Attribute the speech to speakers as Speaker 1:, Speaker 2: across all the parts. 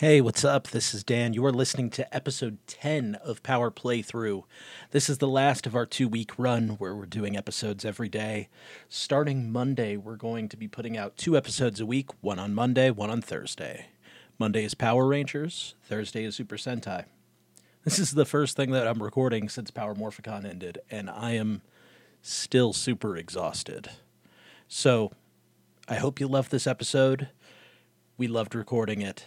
Speaker 1: Hey, what's up? This is Dan. You are listening to episode 10 of Power Playthrough. This is the last of our two week run where we're doing episodes every day. Starting Monday, we're going to be putting out two episodes a week one on Monday, one on Thursday. Monday is Power Rangers, Thursday is Super Sentai. This is the first thing that I'm recording since Power Morphicon ended, and I am still super exhausted. So, I hope you loved this episode. We loved recording it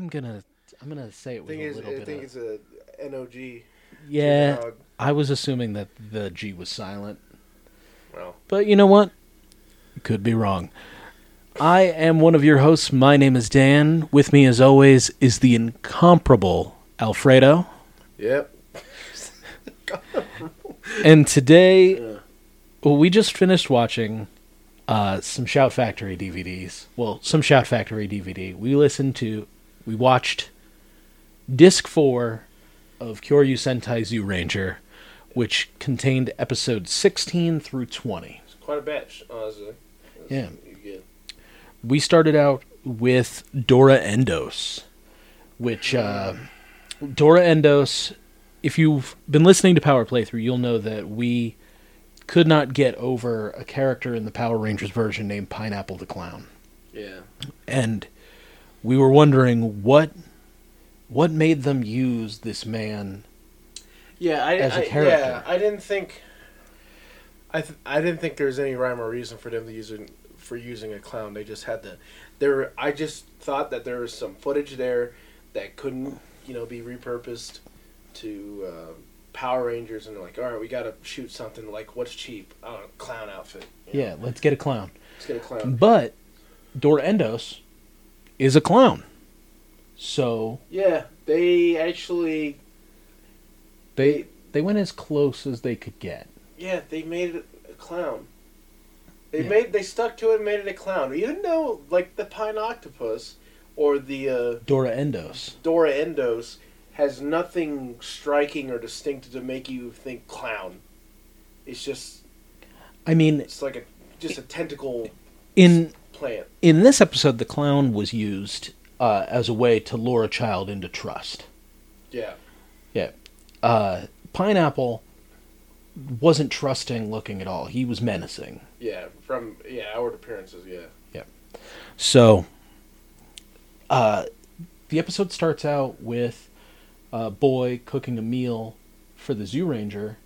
Speaker 1: I'm gonna I'm gonna say it with a
Speaker 2: it's,
Speaker 1: little
Speaker 2: I
Speaker 1: bit I
Speaker 2: think
Speaker 1: of
Speaker 2: it's a NOG.
Speaker 1: yeah.
Speaker 2: dog.
Speaker 1: I was assuming that the G was silent,
Speaker 2: Well,
Speaker 1: but you know what? Could be wrong. I am one of your hosts. My name is Dan. With me, as always, is the incomparable Alfredo.
Speaker 2: yep.
Speaker 1: And today, well, we just finished watching uh, some Shout Factory DVDs. Well, some Shout Factory DVD. We listened to, we watched disc four of Kyoryu Sentai Zyuranger, which contained episodes 16 through 20.
Speaker 2: It's quite a batch, honestly. That's
Speaker 1: Yeah.
Speaker 2: what you get.
Speaker 1: We started out with Dora Endos, which uh, Dora Endos. If you've been listening to Power Playthrough, you'll know that we could not get over a character in the Power Rangers version named Pineapple the Clown,
Speaker 2: Yeah.
Speaker 1: and we were wondering what what made them use this man.
Speaker 2: Yeah, I,
Speaker 1: As a
Speaker 2: I-
Speaker 1: character.
Speaker 2: Yeah, I didn't think. I th- I didn't think there was any rhyme or reason for them to use it, for using a clown. They just had to. There, I just thought that there was some footage there that couldn't, you know, be repurposed to uh, Power Rangers, and they're like, all right, we got to shoot something like what's cheap? Know, clown outfit. you know?
Speaker 1: Yeah, let's get a clown.
Speaker 2: let's get a clown.
Speaker 1: But Dora Endos is a clown, so
Speaker 2: Yeah, they actually.
Speaker 1: they they went as close as they could get.
Speaker 2: Yeah, they made it a clown. They
Speaker 1: Yeah.
Speaker 2: made they stuck to it and made it a clown. Even though like the pine octopus or the uh,
Speaker 1: Dora Endos.
Speaker 2: Dora Endos has nothing striking or distinctive to make you think clown. It's just
Speaker 1: I mean,
Speaker 2: it's like a just a tentacle
Speaker 1: in in this episode, the clown was used uh, as a way to lure a child into trust.
Speaker 2: Yeah.
Speaker 1: Yeah, uh, Pineapple wasn't trusting looking at all. He was menacing.
Speaker 2: Yeah, from yeah, outward appearances, yeah. yeah.
Speaker 1: So, uh, the episode starts out with a boy cooking a meal for the Zyuranger,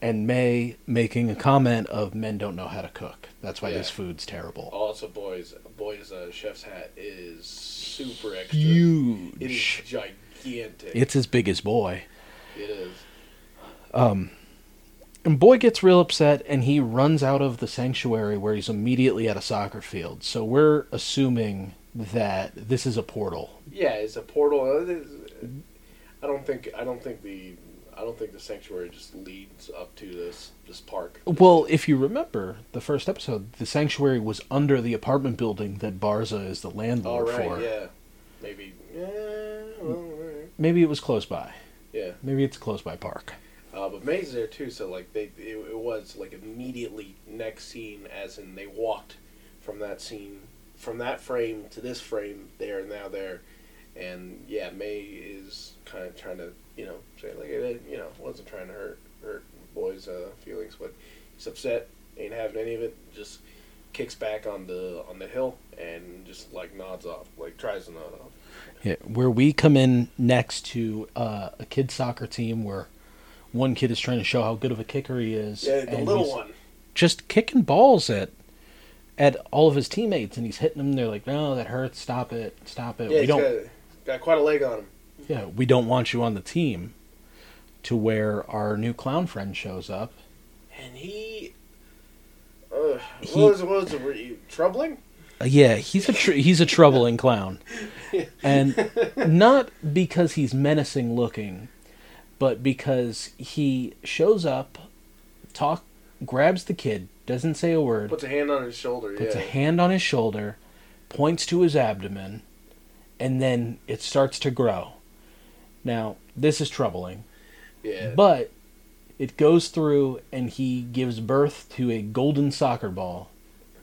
Speaker 1: and May making a comment of men don't know how to cook. That's why
Speaker 2: Yeah.
Speaker 1: this food's terrible.
Speaker 2: Also boys boys uh, chef's hat is super extra.
Speaker 1: Huge.
Speaker 2: It is gigantic.
Speaker 1: It's as big as boy.
Speaker 2: it is.
Speaker 1: Um and boy gets real upset and he runs out of the sanctuary where he's immediately at a soccer field. So we're assuming that this is a portal.
Speaker 2: Yeah, it's a portal. Uh, it is- I don't think I don't think the I don't think the sanctuary just leads up to this this park.
Speaker 1: Well, if you remember the first episode, the sanctuary was under the apartment building that Barza is the landlord
Speaker 2: right,
Speaker 1: for.
Speaker 2: yeah, maybe. Yeah, well, right.
Speaker 1: Maybe it was close by.
Speaker 2: yeah.
Speaker 1: Maybe it's a close by park.
Speaker 2: Uh, but May's there too, so like they it, it was like immediately next scene, as in they walked from that scene from that frame to this frame. They are now there, and yeah, May is kind of trying to you know say like eh, you know wasn't trying to hurt hurt boys' uh, feelings, but he's upset, ain't having any of it. Just kicks back on the on the hill and just like nods off, like tries to nod off.
Speaker 1: Yeah, where we come in next to uh, a kid soccer team where one kid is trying to show how good of a kicker he is.
Speaker 2: Yeah, the
Speaker 1: and
Speaker 2: little one.
Speaker 1: Just kicking balls at at all of his teammates, and he's hitting them. They're like, "No, that hurts. Stop it. Stop it.
Speaker 2: Yeah,
Speaker 1: we don't.
Speaker 2: got, got quite a leg on him.
Speaker 1: Yeah, we don't want you on the team." To where our new clown friend shows up.
Speaker 2: And he, uh,
Speaker 1: He-
Speaker 2: what was what was it? Were you troubling?
Speaker 1: Uh, Yeah, he's a tr- he's a troubling clown, and not because he's menacing looking, but because he shows up, talk, grabs the kid, doesn't say a word,
Speaker 2: Puts a hand on his shoulder.
Speaker 1: puts
Speaker 2: yeah.
Speaker 1: a hand on his shoulder, points to his abdomen, and then it starts to grow. Now this is troubling,
Speaker 2: yeah.
Speaker 1: but it goes through, and he gives birth to a golden soccer ball,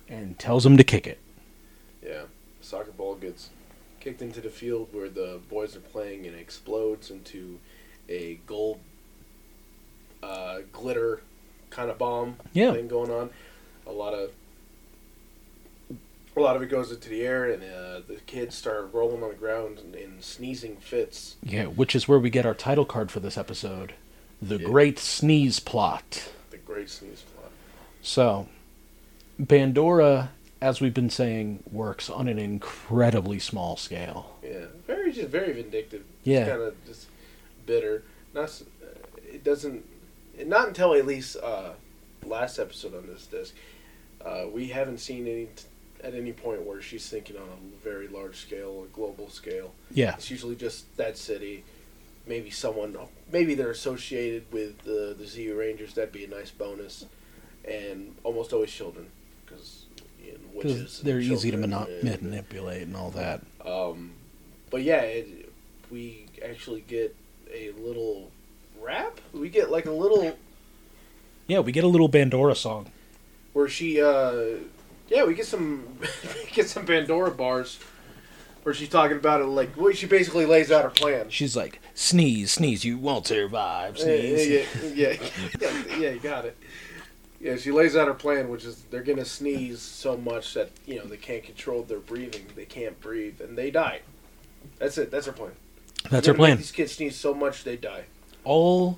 Speaker 1: and tells him to kick it.
Speaker 2: Yeah, soccer ball gets kicked into the field where the boys are playing and explodes into a gold uh, glitter kind of bomb
Speaker 1: Yeah.
Speaker 2: thing going on. A lot of a lot of it goes into the air, and uh, the kids start rolling on the ground in, in sneezing fits.
Speaker 1: Yeah, which is where we get our title card for this episode, the
Speaker 2: Yeah.
Speaker 1: Great Sneeze Plot.
Speaker 2: The great sneeze plot.
Speaker 1: So, Bandora, as we've been saying, works on an incredibly small scale.
Speaker 2: Yeah, very just very vindictive.
Speaker 1: Yeah.
Speaker 2: kind of just bitter. Not uh, it doesn't not until at least uh, last episode on this disc. Uh, we haven't seen any t- at any point where she's thinking on a very large scale, a global scale.
Speaker 1: Yeah,
Speaker 2: It's usually just that city, maybe someone, maybe they're associated with the the Zyurangers. That'd be a nice bonus, and almost always children, because you know, witches
Speaker 1: they're easy to mono-
Speaker 2: and-
Speaker 1: manipulate and all that.
Speaker 2: um, but yeah, it, we actually get a little rap. We get like a little
Speaker 1: Yeah, we get a little Bandora song.
Speaker 2: where she, uh, yeah, we get some get some Bandora bars where she's talking about it. Like, well, she basically lays out her plan.
Speaker 1: She's like, "Sneeze, sneeze, you won't survive.
Speaker 2: Yeah,
Speaker 1: Sneeze."
Speaker 2: yeah, yeah, yeah, yeah, you got it. Yeah, she lays out her plan, which is they're gonna sneeze so much that you know they can't control their breathing. They can't breathe, and they die. That's it. That's her plan.
Speaker 1: That's her plan.
Speaker 2: These kids sneeze so much they die.
Speaker 1: all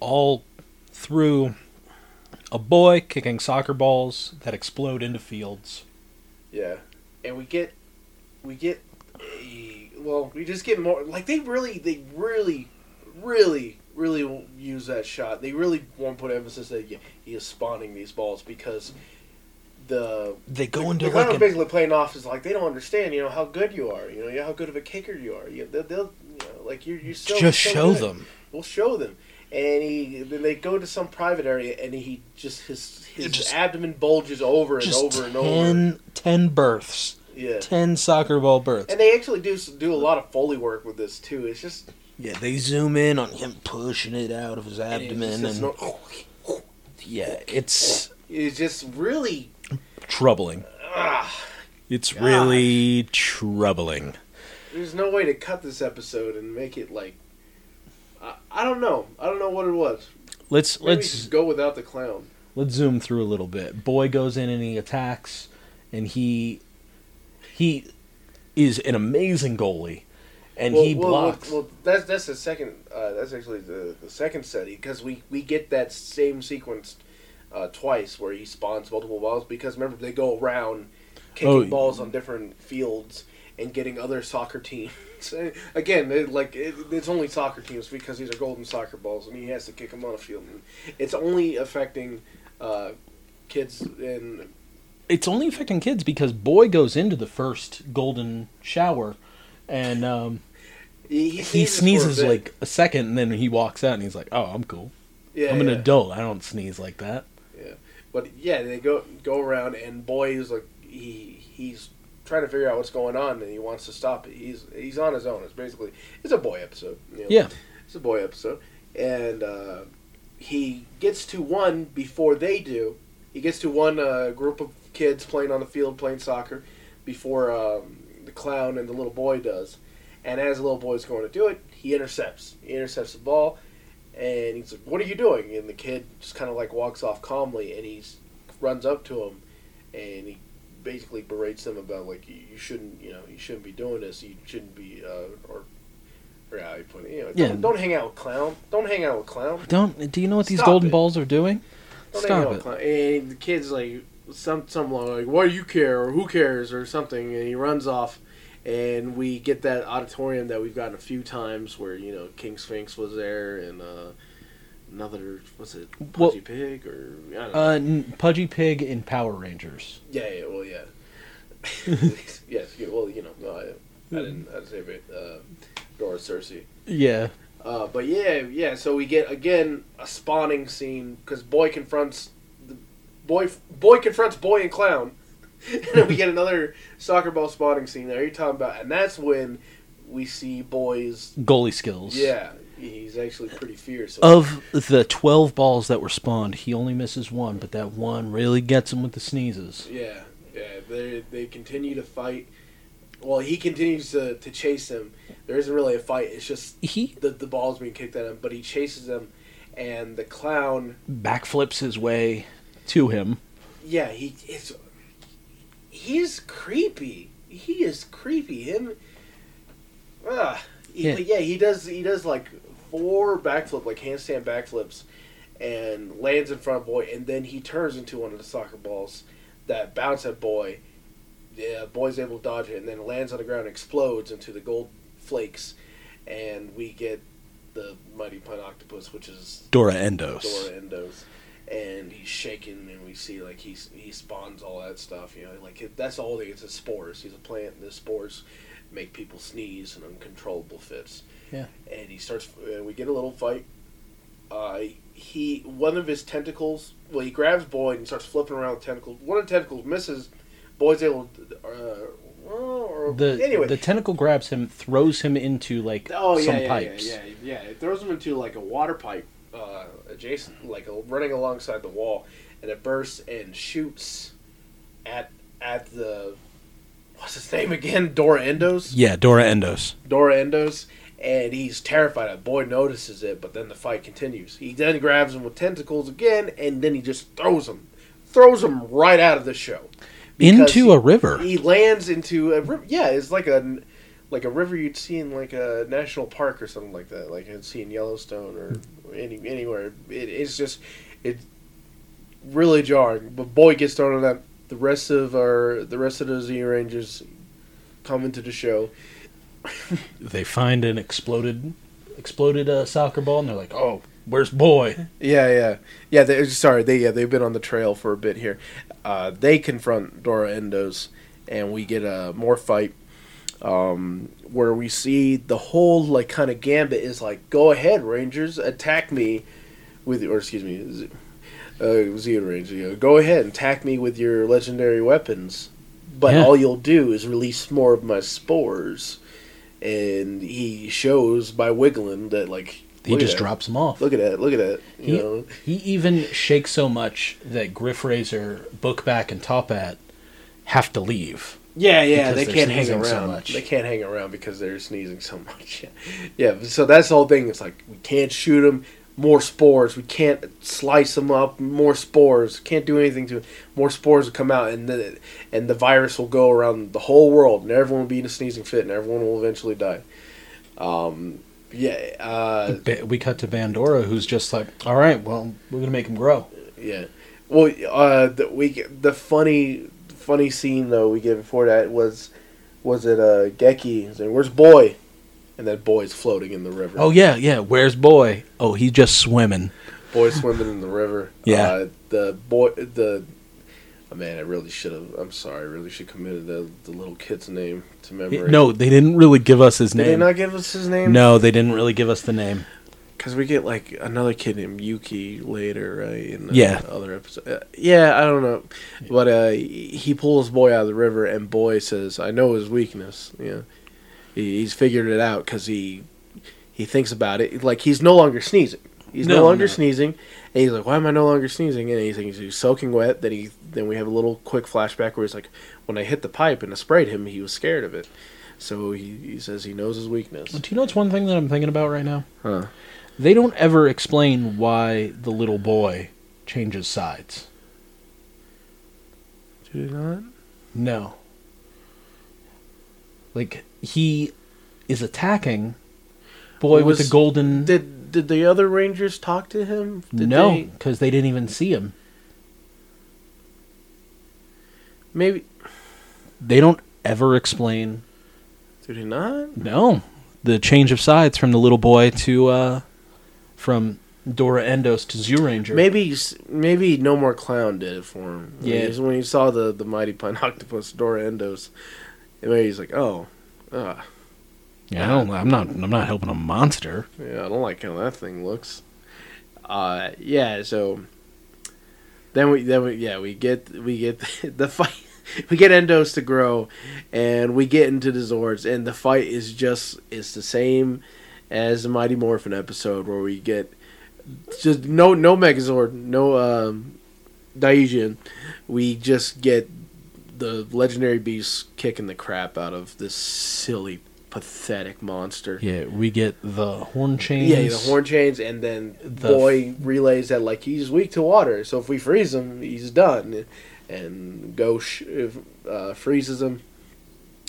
Speaker 1: all through a boy kicking soccer balls that explode into fields.
Speaker 2: Yeah, and we get, we get, a, well, we just get more. Like they really, they really, really, really use that shot. They really want to put emphasis that he is spawning these balls because the
Speaker 1: They go
Speaker 2: the,
Speaker 1: into
Speaker 2: the
Speaker 1: like
Speaker 2: clown
Speaker 1: an,
Speaker 2: basically playing off is like they don't understand, you know, how good you are, you know, how good of a kicker you are. You, they'll, they'll you know, like you're, you're so
Speaker 1: just
Speaker 2: so
Speaker 1: show
Speaker 2: good.
Speaker 1: them.
Speaker 2: We'll show them. And he then they go to some private area, and he just his his
Speaker 1: Just-
Speaker 2: abdomen bulges over and over and over.
Speaker 1: 10, 10 births,
Speaker 2: Yeah,
Speaker 1: ten soccer ball births.
Speaker 2: and they actually do do a lot of foley work with this too. It's just
Speaker 1: Yeah, they zoom in on him pushing it out of his abdomen,
Speaker 2: it's,
Speaker 1: and
Speaker 2: just no-
Speaker 1: yeah, it's
Speaker 2: it's just really
Speaker 1: troubling.
Speaker 2: ah,
Speaker 1: It's
Speaker 2: God.
Speaker 1: really troubling.
Speaker 2: there's no way to cut this episode and make it like I, I don't know. I don't know what it was.
Speaker 1: Let's
Speaker 2: Maybe
Speaker 1: let's
Speaker 2: go without the clown.
Speaker 1: let's zoom through a little bit. Boy goes in and he attacks, and he he is an amazing goalie, and he
Speaker 2: well,
Speaker 1: blocks.
Speaker 2: Well, well, that's that's the second. Uh, that's actually the the second study because we we get that same sequence uh, twice where he spawns multiple balls because remember they go around kicking
Speaker 1: Oh,
Speaker 2: balls on different fields and getting other soccer teams. Again, it, like it, it's only soccer teams because these are golden soccer balls and he has to kick them on a field. And it's only affecting uh, kids and.
Speaker 1: it's only affecting kids because boy goes into the first golden shower, and um,
Speaker 2: he,
Speaker 1: he
Speaker 2: sneezes a
Speaker 1: like a second, and then he walks out, and he's like, "Oh, I'm cool.
Speaker 2: yeah,
Speaker 1: I'm an
Speaker 2: yeah.
Speaker 1: adult. I don't sneeze like that."
Speaker 2: Yeah, But yeah, they go go around, and boy is like he he's trying to figure out what's going on, and he wants to stop it. He's he's on his own. It's basically it's a boy episode. You know?
Speaker 1: Yeah.
Speaker 2: it's a boy episode, and uh, he gets to one before they do. He gets to one uh, group of kids playing on the field playing soccer before um, the clown and the little boy does. And as the little boy is going to do it, he intercepts. He intercepts the ball, and he's like, "What are you doing?" And the kid just kind of like walks off calmly, and he runs up to him, and he basically berates him about like you, you shouldn't, you know, you shouldn't be doing this. You shouldn't be, uh, or, or how you put it, you know,
Speaker 1: Yeah.
Speaker 2: don't, don't hang out with clown. Don't hang out with clown.
Speaker 1: Don't do you know what these
Speaker 2: Stop
Speaker 1: golden
Speaker 2: it.
Speaker 1: balls are doing?
Speaker 2: Don't hang out
Speaker 1: Stop
Speaker 2: with
Speaker 1: it.
Speaker 2: clown. And the kid's like, some some like, why do you care or who cares or something, and he runs off. And we get that auditorium that we've gotten a few times, where you know King Sphinx was there, and uh, another was it
Speaker 1: Well-
Speaker 2: Pudgy Pig or I don't know.
Speaker 1: Uh, n- Pudgy Pig in Power Rangers.
Speaker 2: Yeah, yeah, well, yeah. yes, yeah, well, you know, no, I, I didn't. I didn't say it. Uh, Dora Cersei.
Speaker 1: Yeah.
Speaker 2: Uh, but yeah, yeah. So we get again a spawning scene because boy confronts the boy. Boy confronts boy and clown, and then we get another soccer ball spawning scene. There you're talking about, and that's when we see boys.
Speaker 1: Goalie skills.
Speaker 2: Yeah, he's actually pretty fierce.
Speaker 1: Of the 12 balls that were spawned, he only misses one, but that one really gets him with the sneezes.
Speaker 2: Yeah, yeah. They they continue to fight. Well, he continues to, to chase him. There isn't really a fight. It's just
Speaker 1: He
Speaker 2: the the ball's being kicked at him, but he chases them, and the clown.
Speaker 1: backflips his way to him.
Speaker 2: Yeah, he it's he's creepy. He is creepy. Him. Ah, he-
Speaker 1: Yeah.
Speaker 2: yeah. He does. He does like four backflip, like handstand backflips, and lands in front of boy, and then he turns into one of the soccer balls that bounce at boy. Yeah, boy's able to dodge it, and then it lands on the ground, and explodes into the gold flakes, and we get the mighty pine octopus, which is
Speaker 1: Dora Endos.
Speaker 2: Dora Endos, and he's shaking, and we see like he's he spawns all that stuff. You know, like it, that's thing. It's a spores. He's a plant, and the spores make people sneeze and uncontrollable fits.
Speaker 1: Yeah.
Speaker 2: And he starts. Uh, we get a little fight. Uh, he one of his tentacles. Well, he grabs Boyd and starts flipping around the tentacles. One of the tentacles misses. Boyd's able. To, uh, or,
Speaker 1: The
Speaker 2: anyway,
Speaker 1: the tentacle grabs him, throws him into like
Speaker 2: Oh
Speaker 1: some
Speaker 2: yeah, yeah,
Speaker 1: pipes.
Speaker 2: yeah, yeah, yeah. It throws him into like a water pipe uh, adjacent, like running alongside the wall, and it bursts and shoots at at the what's his name again? Dora Endos.
Speaker 1: Yeah, Dora Endos.
Speaker 2: Dora Endos, and he's terrified. A boy notices it, but then the fight continues. He then grabs him with tentacles again, and then he just throws him, throws him right out of the show
Speaker 1: Into a river.
Speaker 2: he lands into a river. Yeah, it's like a like a river you'd see in like a national park or something like that. Like you'd see in Yellowstone or any anywhere. It, it's just it's really jarring. But boy gets thrown on that. The rest of our the rest of the Z Rangers come into the show.
Speaker 1: They find an exploded exploded uh, soccer ball, and they're like, "Oh, where's boy?"
Speaker 2: Yeah, yeah, yeah. They, sorry, they yeah they've been on the trail for a bit here. Uh, they confront Dora Endos, and we get a more fight um, where we see the whole like kind of gambit is like, go ahead, Rangers, attack me with or excuse me, Z- uh, Zeo Ranger, you know, go ahead and attack me with your legendary weapons, but
Speaker 1: Yeah.
Speaker 2: all you'll do is release more of my spores. And he shows by wiggling that like
Speaker 1: He just drops him off.
Speaker 2: Look at that! Look at that! You
Speaker 1: He,
Speaker 2: know,
Speaker 1: he even shakes so much that Griffozer, Bookback, and Totpat have to leave.
Speaker 2: Yeah, yeah, they can't hang around.
Speaker 1: so much.
Speaker 2: They can't hang around because they're sneezing so much. Yeah, yeah. So that's the whole thing. It's like we can't shoot them. More spores. We can't slice them up. More spores. Can't do anything to. More spores will come out, and the and the virus will go around the whole world, and everyone will be in a sneezing fit, and everyone will eventually die. Um, yeah, uh,
Speaker 1: We cut to Bandora, who's just like, "All right, well, we're gonna make him grow."
Speaker 2: Yeah. Well, uh, the we the funny funny scene though we get before that was was it uh Geki saying where's boy, and that boy's floating in the river.
Speaker 1: Oh yeah, yeah. Where's boy? Oh, he's just swimming.
Speaker 2: boy swimming in the river.
Speaker 1: Yeah.
Speaker 2: Uh, the boy the. Oh, man, I really should have. I'm sorry. I really should committed the the little kid's name to memory.
Speaker 1: no, they didn't really give us his name.
Speaker 2: Did they not give us his name?
Speaker 1: No, they didn't really give us the name.
Speaker 2: Because we get like another kid named Yuki later, right? In the
Speaker 1: Yeah.
Speaker 2: Other episode. Uh, yeah, I don't know, but uh, he pulls boy out of the river, and boy says, "I know his weakness." Yeah, he, he's figured it out because he he thinks about it. Like he's no longer sneezing. He's no,
Speaker 1: No,
Speaker 2: longer
Speaker 1: no.
Speaker 2: sneezing, and he's like, "Why am I no longer sneezing?" And he's, like, he's soaking wet. Then he then we have a little quick flashback where he's like, "When I hit the pipe and I sprayed him, he was scared of it." So he, he says he knows his weakness.
Speaker 1: Do you know what's one thing that I'm thinking about right now?
Speaker 2: Huh.
Speaker 1: They don't ever explain why the little boy changes sides.
Speaker 2: Do you not?
Speaker 1: No. Like he is attacking boy with
Speaker 2: Was-
Speaker 1: the golden.
Speaker 2: Did did the other Rangers talk to him? Did
Speaker 1: no, because they didn't even see him.
Speaker 2: maybe.
Speaker 1: They don't ever explain.
Speaker 2: Did he not?
Speaker 1: No, the change of sides from the little boy to uh, from Dora Endos to Zyuranger.
Speaker 2: Maybe maybe no more clown did it for him. When
Speaker 1: Yeah.
Speaker 2: he- when he saw the the mighty pine octopus Dora Endos, maybe he's like, oh, uh,
Speaker 1: Yeah, I don't, I'm not. I'm not helping a monster.
Speaker 2: yeah, I don't like how that thing looks. Uh, yeah, so then we then we yeah we get we get the fight. We get Endos to grow, and we get into the Zords, and the fight is just it's the same as the Mighty Morphin episode where we get just no no Megazord, no um, Daijin. We just get the legendary beast kicking the crap out of this silly, pathetic monster.
Speaker 1: Yeah, we get the horn chains.
Speaker 2: Yeah, the horn chains, and then
Speaker 1: The
Speaker 2: boy relays that like he's weak to water, so if we freeze him, he's done. And Ghosh uh, freezes him,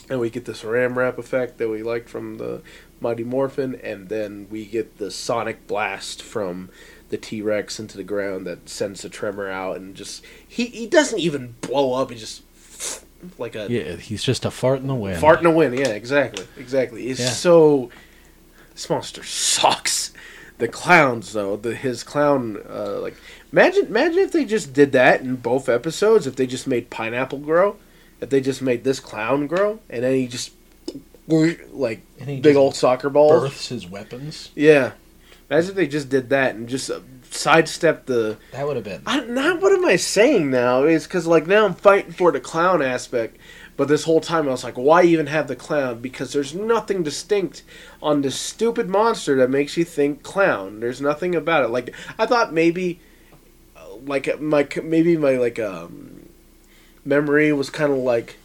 Speaker 2: and we get this ram wrap effect that we like from the Mighty Morphin, and then we get the sonic blast from the T Rex into the ground that sends the tremor out, and just he he doesn't even blow up; he just like a
Speaker 1: Yeah, he's just a fart in the wind.
Speaker 2: Fart in the wind, yeah, exactly, exactly. It's
Speaker 1: Yeah.
Speaker 2: so. This monster sucks. The clowns, though, the his clown, uh, like imagine, imagine if they just did that in both episodes. If they just made pineapple grow, if they just made this clown grow, and then he just like big old soccer balls.
Speaker 1: Births his weapons.
Speaker 2: Yeah, imagine if they just did that and just uh, sidestepped the
Speaker 1: That would have been.
Speaker 2: I, not what am I saying now? Is because like now I'm fighting for the clown aspect, but this whole time I was like, why even have the clown? Because there's nothing distinct on this stupid monster that makes you think clown. There's nothing about it. Like I thought maybe, uh, like my maybe my like um, memory was kind of like,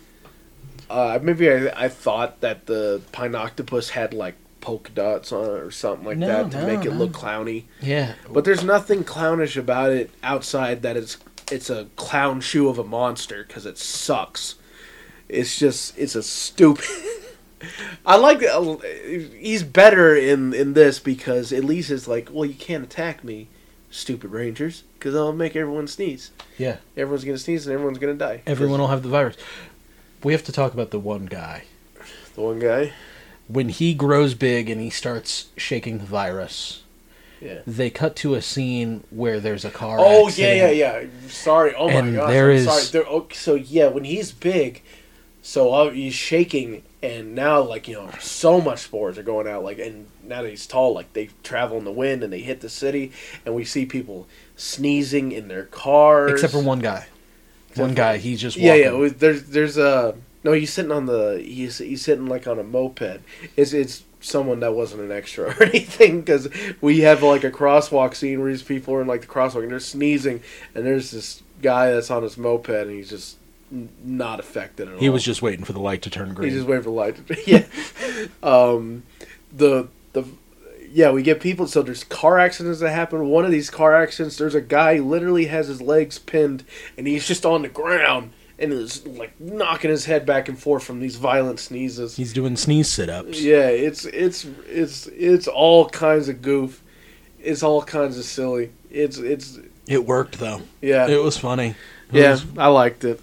Speaker 2: uh, maybe I I thought that the pine octopus had like polka dots on it or something like
Speaker 1: No,
Speaker 2: that to
Speaker 1: no,
Speaker 2: make it
Speaker 1: no.
Speaker 2: look clowny.
Speaker 1: Yeah,
Speaker 2: But there's nothing clownish about it outside that it's it's a clown shoe of a monster because it sucks. It's just it's a stupid. I like uh, he's better in in this because at least it's like well you can't attack me, stupid rangers, because I'll make everyone sneeze.
Speaker 1: yeah.
Speaker 2: Everyone's gonna sneeze and everyone's gonna die.
Speaker 1: Everyone will have the virus. We have to talk about the one guy.
Speaker 2: The one guy.
Speaker 1: When he grows big and he starts shaking the virus,
Speaker 2: Yeah.
Speaker 1: they cut to a scene where there's a car.
Speaker 2: Oh
Speaker 1: accident.
Speaker 2: yeah, yeah, yeah. Sorry. Oh my gosh.
Speaker 1: there is-
Speaker 2: sorry. There, oh, so yeah, when he's big, so uh, he's shaking, and now like you know, so much spores are going out. Like, and now that he's tall, like they travel in the wind and they hit the city, and we see people sneezing in their cars.
Speaker 1: Except for one guy. one
Speaker 2: for-
Speaker 1: guy, he's just
Speaker 2: Yeah,
Speaker 1: walking.
Speaker 2: yeah. with- There's there's a no. He's sitting on the he's he's sitting like on a moped. It's it's someone that wasn't an extra or anything because we have like a crosswalk scene where these people are in like the crosswalk and they're sneezing and there's this guy that's on his moped and he's just not affected at all.
Speaker 1: He was just waiting for the light to turn green.
Speaker 2: He's just waiting for the light. To, yeah. um, the the yeah, we get people. So there's car accidents that happen. One of these car accidents, there's a guy who literally has his legs pinned, and he's just on the ground and is like knocking his head back and forth from these violent sneezes.
Speaker 1: He's doing sneeze sit-ups.
Speaker 2: Yeah, it's it's it's it's all kinds of goof. It's all kinds of silly. It's it's
Speaker 1: It worked though.
Speaker 2: yeah
Speaker 1: It was funny. It
Speaker 2: yeah,
Speaker 1: was-
Speaker 2: I liked it.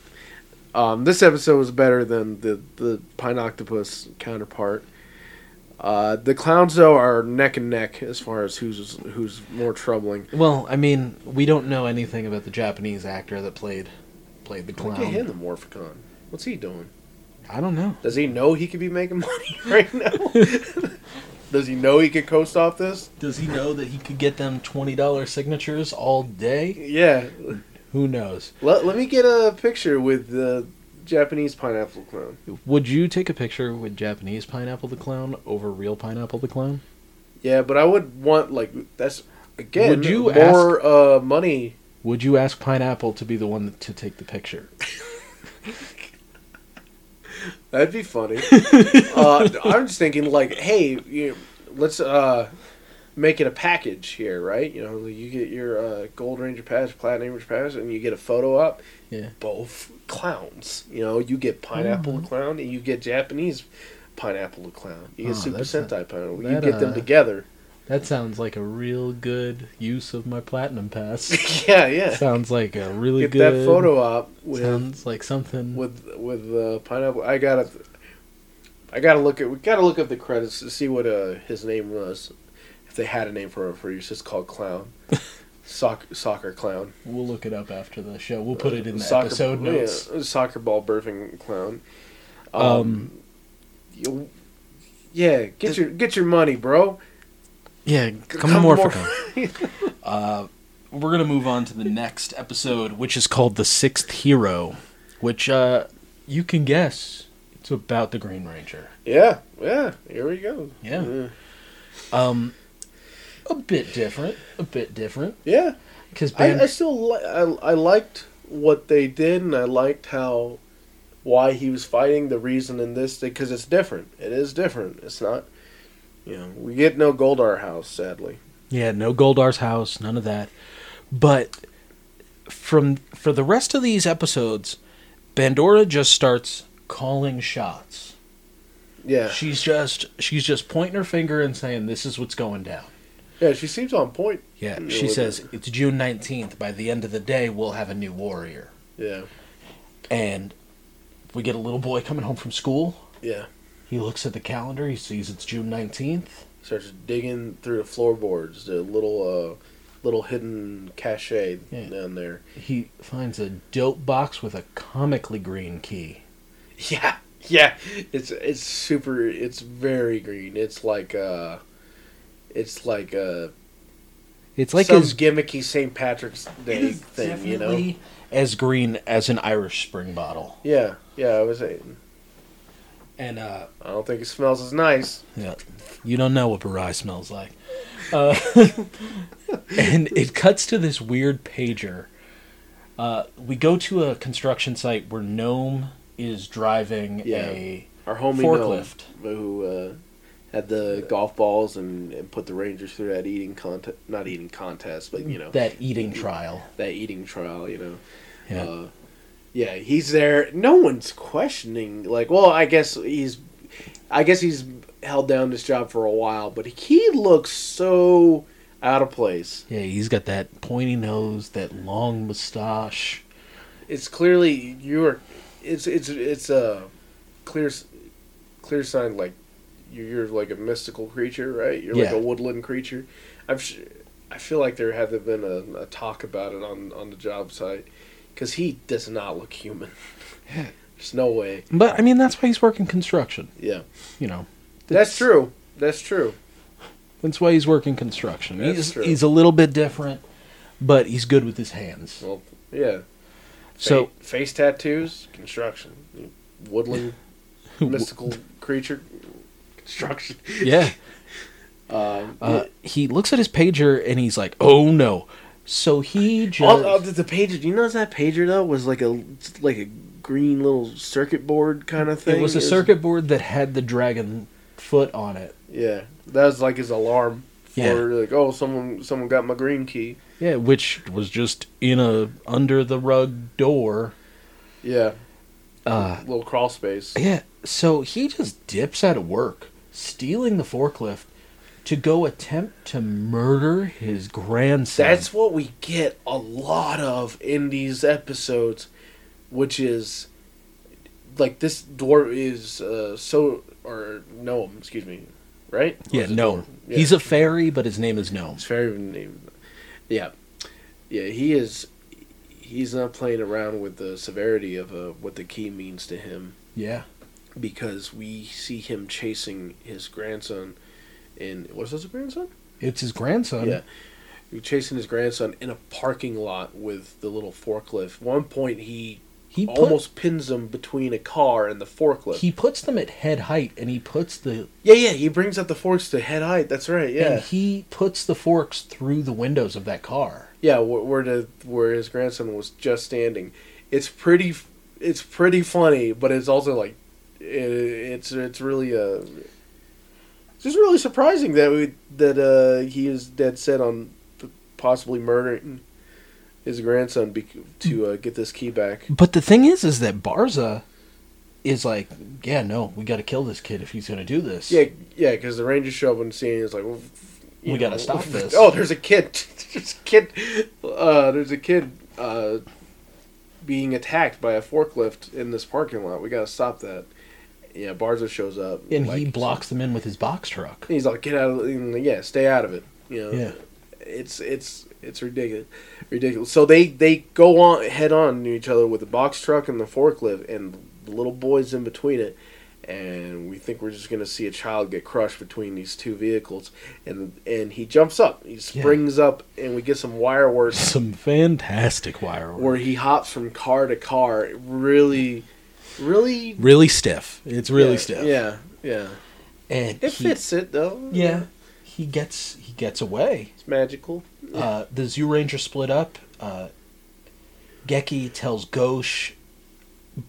Speaker 2: Um, this episode was better than the the Pine Octopus counterpart. Uh, the clowns though are neck and neck as far as who's who's more troubling.
Speaker 1: Well, I mean, we don't know anything about the Japanese actor that played played the
Speaker 2: Look at him, the Morphicon. What's he doing?
Speaker 1: I don't know.
Speaker 2: Does he know he could be making money right now? Does he know he could coast off this?
Speaker 1: Does he know that he could get them twenty dollar signatures all day?
Speaker 2: Yeah.
Speaker 1: Who knows?
Speaker 2: Let, let me get a picture with the Japanese pineapple clown.
Speaker 1: Would you take a picture with Japanese Pineapple the Clown over real Pineapple the Clown?
Speaker 2: Yeah, but I would want like that's again
Speaker 1: Would you
Speaker 2: more uh, money.
Speaker 1: Would you ask Pineapple to be the one to take the picture?
Speaker 2: That'd be funny. uh, I'm just thinking like, hey, you, let's uh, make it a package here, right? You know, you get your uh, Gold Ranger pass, Platinum Ranger pass, and you get a photo op.
Speaker 1: Yeah.
Speaker 2: Both clowns. You know, you get pineapple
Speaker 1: Mhm.
Speaker 2: clown, and you get Japanese pineapple the clown. You get
Speaker 1: Oh,
Speaker 2: Super Sentai pineapple. You
Speaker 1: that,
Speaker 2: get them
Speaker 1: uh,
Speaker 2: together.
Speaker 1: That sounds like a real good use of my platinum pass.
Speaker 2: yeah, yeah.
Speaker 1: sounds like a really
Speaker 2: Get
Speaker 1: good
Speaker 2: that photo op with
Speaker 1: Sounds like something.
Speaker 2: with with uh, pineapple. I gotta, I gotta look at. We gotta look up the credits to see what uh, his name was. If they had a name for it for you, it's just called Clown. Soccer, soccer clown.
Speaker 1: We'll look it up after the show. We'll put it in the
Speaker 2: Soccer-
Speaker 1: episode
Speaker 2: yeah,
Speaker 1: notes.
Speaker 2: soccer ball birthing clown. Um,
Speaker 1: Um,
Speaker 2: you- yeah, get your get your money, bro.
Speaker 1: Yeah, come,
Speaker 2: Come
Speaker 1: more
Speaker 2: more-
Speaker 1: for come. uh, we're gonna move on to the next episode, which is called "The Sixth Hero," which uh, you can guess it's about the Green Ranger.
Speaker 2: Yeah, yeah. Here we go.
Speaker 1: Yeah. Um, a bit different, a bit different
Speaker 2: yeah.
Speaker 1: because
Speaker 2: I, I still li- I, I liked what they did, and I liked how why he was fighting. The reason in this because it's different. It is different. It's not. You know, we get no Goldar house, sadly.
Speaker 1: Yeah, no Goldar's house, none of that. But from for the rest of these episodes, Bandora just starts calling shots.
Speaker 2: Yeah,
Speaker 1: She's just she's just pointing her finger and saying this is what's going down.
Speaker 2: yeah. She seems on point.
Speaker 1: Yeah,
Speaker 2: Yeah,
Speaker 1: she says
Speaker 2: it.
Speaker 1: it's June 19th. By the end of the day, we'll have a new warrior.
Speaker 2: Yeah,
Speaker 1: And we get a little boy coming home from school.
Speaker 2: yeah.
Speaker 1: He looks at the calendar. He sees it's June 19th.
Speaker 2: Starts digging through the floorboards, the little uh, little hidden cachet
Speaker 1: Yeah.
Speaker 2: down there.
Speaker 1: He finds a dope box with a comically green key.
Speaker 2: Yeah, yeah. It's it's super. It's very green. It's like uh, it's like uh,
Speaker 1: It's like
Speaker 2: some
Speaker 1: as
Speaker 2: gimmicky St. Patrick's Day thing, you know.
Speaker 1: as green as an Irish spring bottle.
Speaker 2: Yeah, yeah. I was saying.
Speaker 1: And uh,
Speaker 2: I don't think it smells as nice.
Speaker 1: yeah, you don't know what Burai smells like. Uh, and it cuts to this weird pager. Uh, we go to a construction site where Gnome is driving
Speaker 2: Yeah.
Speaker 1: a
Speaker 2: Our homie
Speaker 1: Forklift.
Speaker 2: Noam, who uh, had the golf balls and, and put the Rangers through that eating contest, not eating contest, but you know
Speaker 1: that eating trial.
Speaker 2: that eating trial. You know.
Speaker 1: Yeah.
Speaker 2: Uh, yeah, he's there. No one's questioning. Like, well, I guess he's, I guess he's held down this job for a while, but he looks so out of place.
Speaker 1: Yeah, he's got that pointy nose, that long mustache.
Speaker 2: It's clearly you're. It's it's it's a clear, clear sign like you're, you're like a mystical creature, right? You're like a woodland creature. I'm. Sh- I feel like there had been a, a talk about it on on the job site because he does not look human. There's no way.
Speaker 1: But I mean, that's why he's working construction.
Speaker 2: Yeah.
Speaker 1: You know,
Speaker 2: That's true. That's true.
Speaker 1: That's why he's working construction.
Speaker 2: That's
Speaker 1: he's
Speaker 2: true.
Speaker 1: he's a little bit different, but he's good with his hands.
Speaker 2: Well, yeah.
Speaker 1: So
Speaker 2: Fa- face tattoos, construction, woodland, mystical creature, construction.
Speaker 1: yeah,
Speaker 2: Um,
Speaker 1: uh, he looks at his pager and he's like, "Oh no!" So he just
Speaker 2: all, all the, the pager. Do you notice that pager though was like a like a green little circuit board kind of thing?
Speaker 1: it was a circuit board that had the dragon foot on it.
Speaker 2: Yeah, that was like his alarm for
Speaker 1: Yeah.
Speaker 2: like, oh, someone someone got my green key.
Speaker 1: Yeah, which was just in a under the rug door.
Speaker 2: Yeah,
Speaker 1: Uh,
Speaker 2: little crawl space.
Speaker 1: yeah. So he just dips out of work, stealing the forklift to go attempt to murder his grandson.
Speaker 2: That's what we get a lot of in these episodes, which is like this dwarf is uh, so or no, excuse me, right?
Speaker 1: Yeah, gnome.
Speaker 2: Yeah.
Speaker 1: He's a fairy, but his name is gnome.
Speaker 2: It's very name. Yeah, yeah. He is. He's not playing around with the severity of uh, what the key means to him
Speaker 1: Yeah.
Speaker 2: because we see him chasing his grandson. In was this a grandson?
Speaker 1: It's his grandson.
Speaker 2: Yeah. He's chasing his grandson in a parking lot with the little forklift. One point, he,
Speaker 1: He put,
Speaker 2: almost pins him between a car and the forklift.
Speaker 1: he puts them at head height and he puts the
Speaker 2: yeah, yeah. He brings up the forks to head height. That's right. Yeah,
Speaker 1: and he puts the forks through the windows of that car.
Speaker 2: yeah. Where, where the where his grandson was just standing. It's pretty. It's pretty funny, but it's also like, it, it's it's really uh, it's just really surprising that we that uh he is dead set on possibly murdering his grandson bec to uh, get this key back.
Speaker 1: But the thing is is that Barza is like, yeah, no, we got to kill this kid if he's going to do this.
Speaker 2: Yeah, yeah, because the Rangers show up and see it, it's like, well,
Speaker 1: We gotta stop this.
Speaker 2: Oh, there's a kid. there's a kid. Uh, there's a kid uh, being attacked by a forklift in this parking lot. We gotta stop that. Yeah, Barza shows up
Speaker 1: and he
Speaker 2: like,
Speaker 1: blocks them in with his box truck.
Speaker 2: He's like, get out of the, yeah, stay out of it. You know,
Speaker 1: Yeah.
Speaker 2: it's it's it's ridiculous, ridiculous. So they they go on head on to each other with the box truck and the forklift, and the little boys in between it. And we think we're just gonna see a child get crushed between these two vehicles, and and he jumps up, he springs up, and we get some wire work
Speaker 1: Some fantastic wire work.
Speaker 2: where he hops from car to car, really, really,
Speaker 1: Really stiff. It's really
Speaker 2: yeah,
Speaker 1: stiff.
Speaker 2: Yeah, yeah.
Speaker 1: And
Speaker 2: It
Speaker 1: he-
Speaker 2: fits it though.
Speaker 1: Yeah. He gets he gets away.
Speaker 2: it's magical.
Speaker 1: Uh, the Zyuranger split up. Uh, Geki tells Gosh,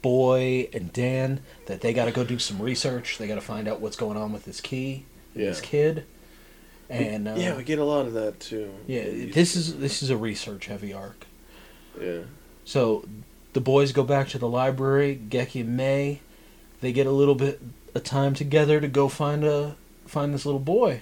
Speaker 1: Boy, and Dan that they got to go do some research. They got to find out what's going on with this key, and this kid. And uh,
Speaker 2: yeah, we get a lot of that too.
Speaker 1: yeah, this is this is a research heavy arc.
Speaker 2: yeah.
Speaker 1: So the boys go back to the library. Geki and May, they get a little bit of time together to go find a find this little boy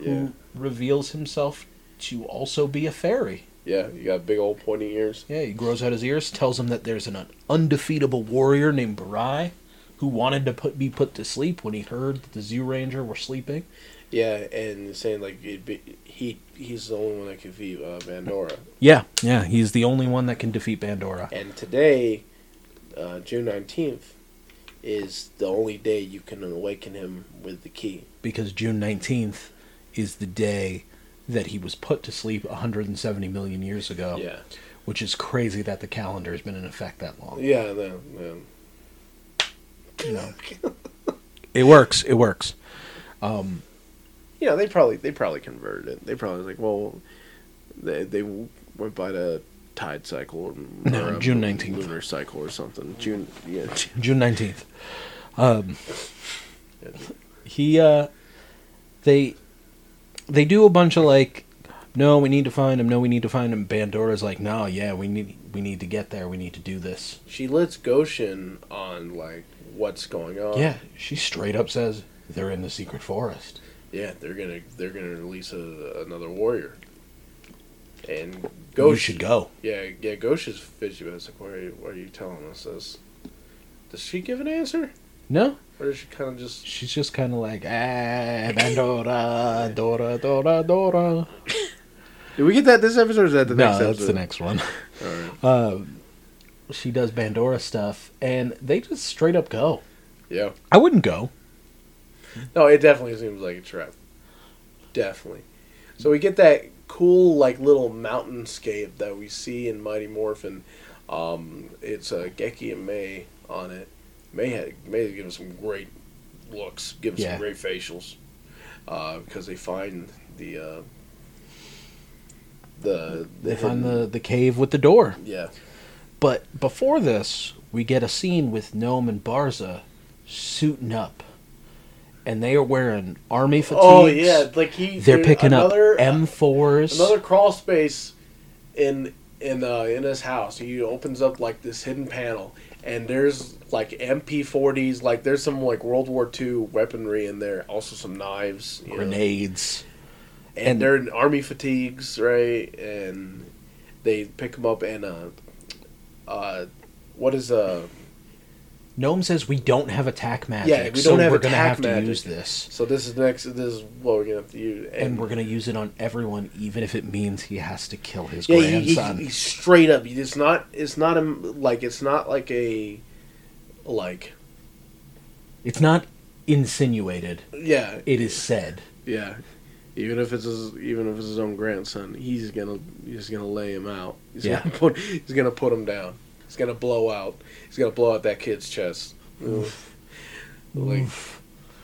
Speaker 2: Yeah,
Speaker 1: who reveals himself to also be a fairy.
Speaker 2: yeah. You got big old pointy ears.
Speaker 1: Yeah, he grows out his ears, tells him that there's an undefeatable warrior named Burai who wanted to put be put to sleep when he heard that the Zyuranger were sleeping.
Speaker 2: Yeah, and saying like it'd be, he he's the only one that can defeat uh, Vandora.
Speaker 1: Yeah, yeah, he's the only one that can defeat Bandora.
Speaker 2: And today, uh, June nineteenth, is the only day you can awaken him with the key.
Speaker 1: Because June 19th is the day that he was put to sleep 170 million years ago.
Speaker 2: Yeah,
Speaker 1: Which is crazy that the calendar has been in effect that long.
Speaker 2: yeah. No, no.
Speaker 1: You know. it works. It works. Um,
Speaker 2: You know, they probably they probably converted it. They probably was like, well, they they went by the tide cycle or,
Speaker 1: No, June 19th.
Speaker 2: lunar cycle or something. June, yeah.
Speaker 1: June 19th. Um, he uh they they do a bunch of like no we need to find him no we need to find him bandora's like no yeah we need we need to get there we need to do this
Speaker 2: She lets Goshen on like what's going on.
Speaker 1: yeah she straight up says they're in the secret forest
Speaker 2: yeah. They're gonna they're gonna release a, another warrior. And
Speaker 1: you should go
Speaker 2: Yeah, yeah. Goshen's fishy. But it's like, why are, you, why are you telling us this? Does she give an answer,
Speaker 1: no
Speaker 2: or does she kind of just?
Speaker 1: she's just kind of like ah bandora dora dora dora
Speaker 2: Did we get that this episode? Or is that the
Speaker 1: no
Speaker 2: next No,
Speaker 1: that's
Speaker 2: episode?
Speaker 1: the next one
Speaker 2: All right.
Speaker 1: um she does bandora stuff and they just straight up go
Speaker 2: Yeah.
Speaker 1: i wouldn't go
Speaker 2: No, it definitely seems like a trap. Definitely. So we get that cool, like little mountainscape that we see in Mighty Morphin. Um, it's uh, Geki and May on it. May had May give us some great looks, give us
Speaker 1: Yeah.
Speaker 2: some great facials, uh, because they find the uh, the, the
Speaker 1: They find the, the cave with the door.
Speaker 2: yeah
Speaker 1: But before this, we get a scene with Gnome and Barza suiting up. And they are wearing army fatigues.
Speaker 2: oh yeah like he
Speaker 1: They're
Speaker 2: there-
Speaker 1: picking
Speaker 2: another,
Speaker 1: up M4s.
Speaker 2: another crawl space in in uh, in his house. He opens up like this hidden panel, and there's like MP40s. Like there's some like World War II weaponry in there. Also some knives,
Speaker 1: grenades.
Speaker 2: and,
Speaker 1: and-
Speaker 2: they're in army fatigues, right? And they pick them up and uh, uh, what is uh
Speaker 1: Gnome says we don't have attack magic.
Speaker 2: Yeah, we
Speaker 1: so
Speaker 2: don't have
Speaker 1: we're gonna
Speaker 2: attack
Speaker 1: have to
Speaker 2: magic.
Speaker 1: use this.
Speaker 2: so this is next. This is what we're gonna have to use,
Speaker 1: And we're gonna use it on everyone, even if it means he has to kill his
Speaker 2: Yeah, he, he,
Speaker 1: grandson.
Speaker 2: he's straight up. It's not. It's not a like. It's not like a like.
Speaker 1: it's not insinuated.
Speaker 2: Yeah,
Speaker 1: It is said.
Speaker 2: yeah. Even if it's his, even if it's his own grandson, he's gonna he's gonna lay him out. He's
Speaker 1: Yeah.
Speaker 2: gonna put he's gonna put him down. He's gonna blow out. He's gonna blow out that kid's chest. Like,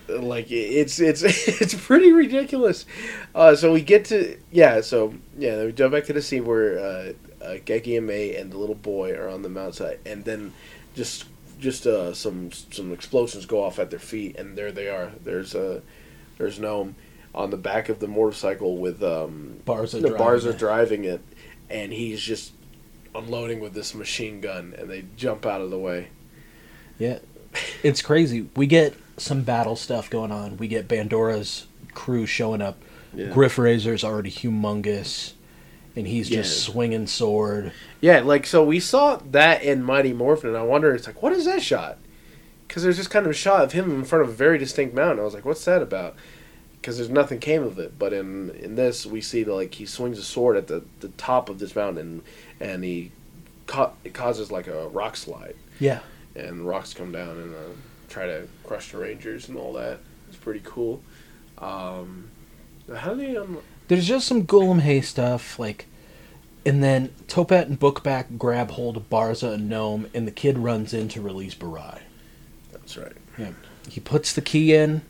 Speaker 2: like it's it's it's pretty ridiculous. Uh, so we get to yeah. So yeah, we jump back to the scene where uh, uh, Geki and May and the little boy are on the mountainside, and then just just uh, some some explosions go off at their feet, and there they are. There's a there's Gnome on the back of the motorcycle with um,
Speaker 1: Barza
Speaker 2: the
Speaker 1: driving
Speaker 2: bars are
Speaker 1: it.
Speaker 2: driving it, and he's just unloading with this machine gun, and they jump out of the way.
Speaker 1: Yeah, it's crazy. We get some battle stuff going on. We get Bandora's crew showing up.
Speaker 2: Yeah.
Speaker 1: Griffozer's already humongous, and he's just
Speaker 2: Yeah.
Speaker 1: swinging sword.
Speaker 2: Yeah, like so we saw that in Mighty Morphin, and I wonder, it's like, what is that shot? because there's just kind of a shot of him in front of a very distinct mountain. I was like, what's that about? Because there's nothing came of it. But in in this, we see that like he swings a sword at the, the top of this mountain, and he ca- it causes like a rock slide,
Speaker 1: Yeah.
Speaker 2: and rocks come down and uh, try to crush the rangers and all that. It's pretty cool. Um, how do they? Um,
Speaker 1: There's just some Golem Hay stuff, like, and then Totpat and Bookback grab hold of Barza and Gnome, and the kid runs in to release Burai.
Speaker 2: that's right.
Speaker 1: Yeah. He puts the key in,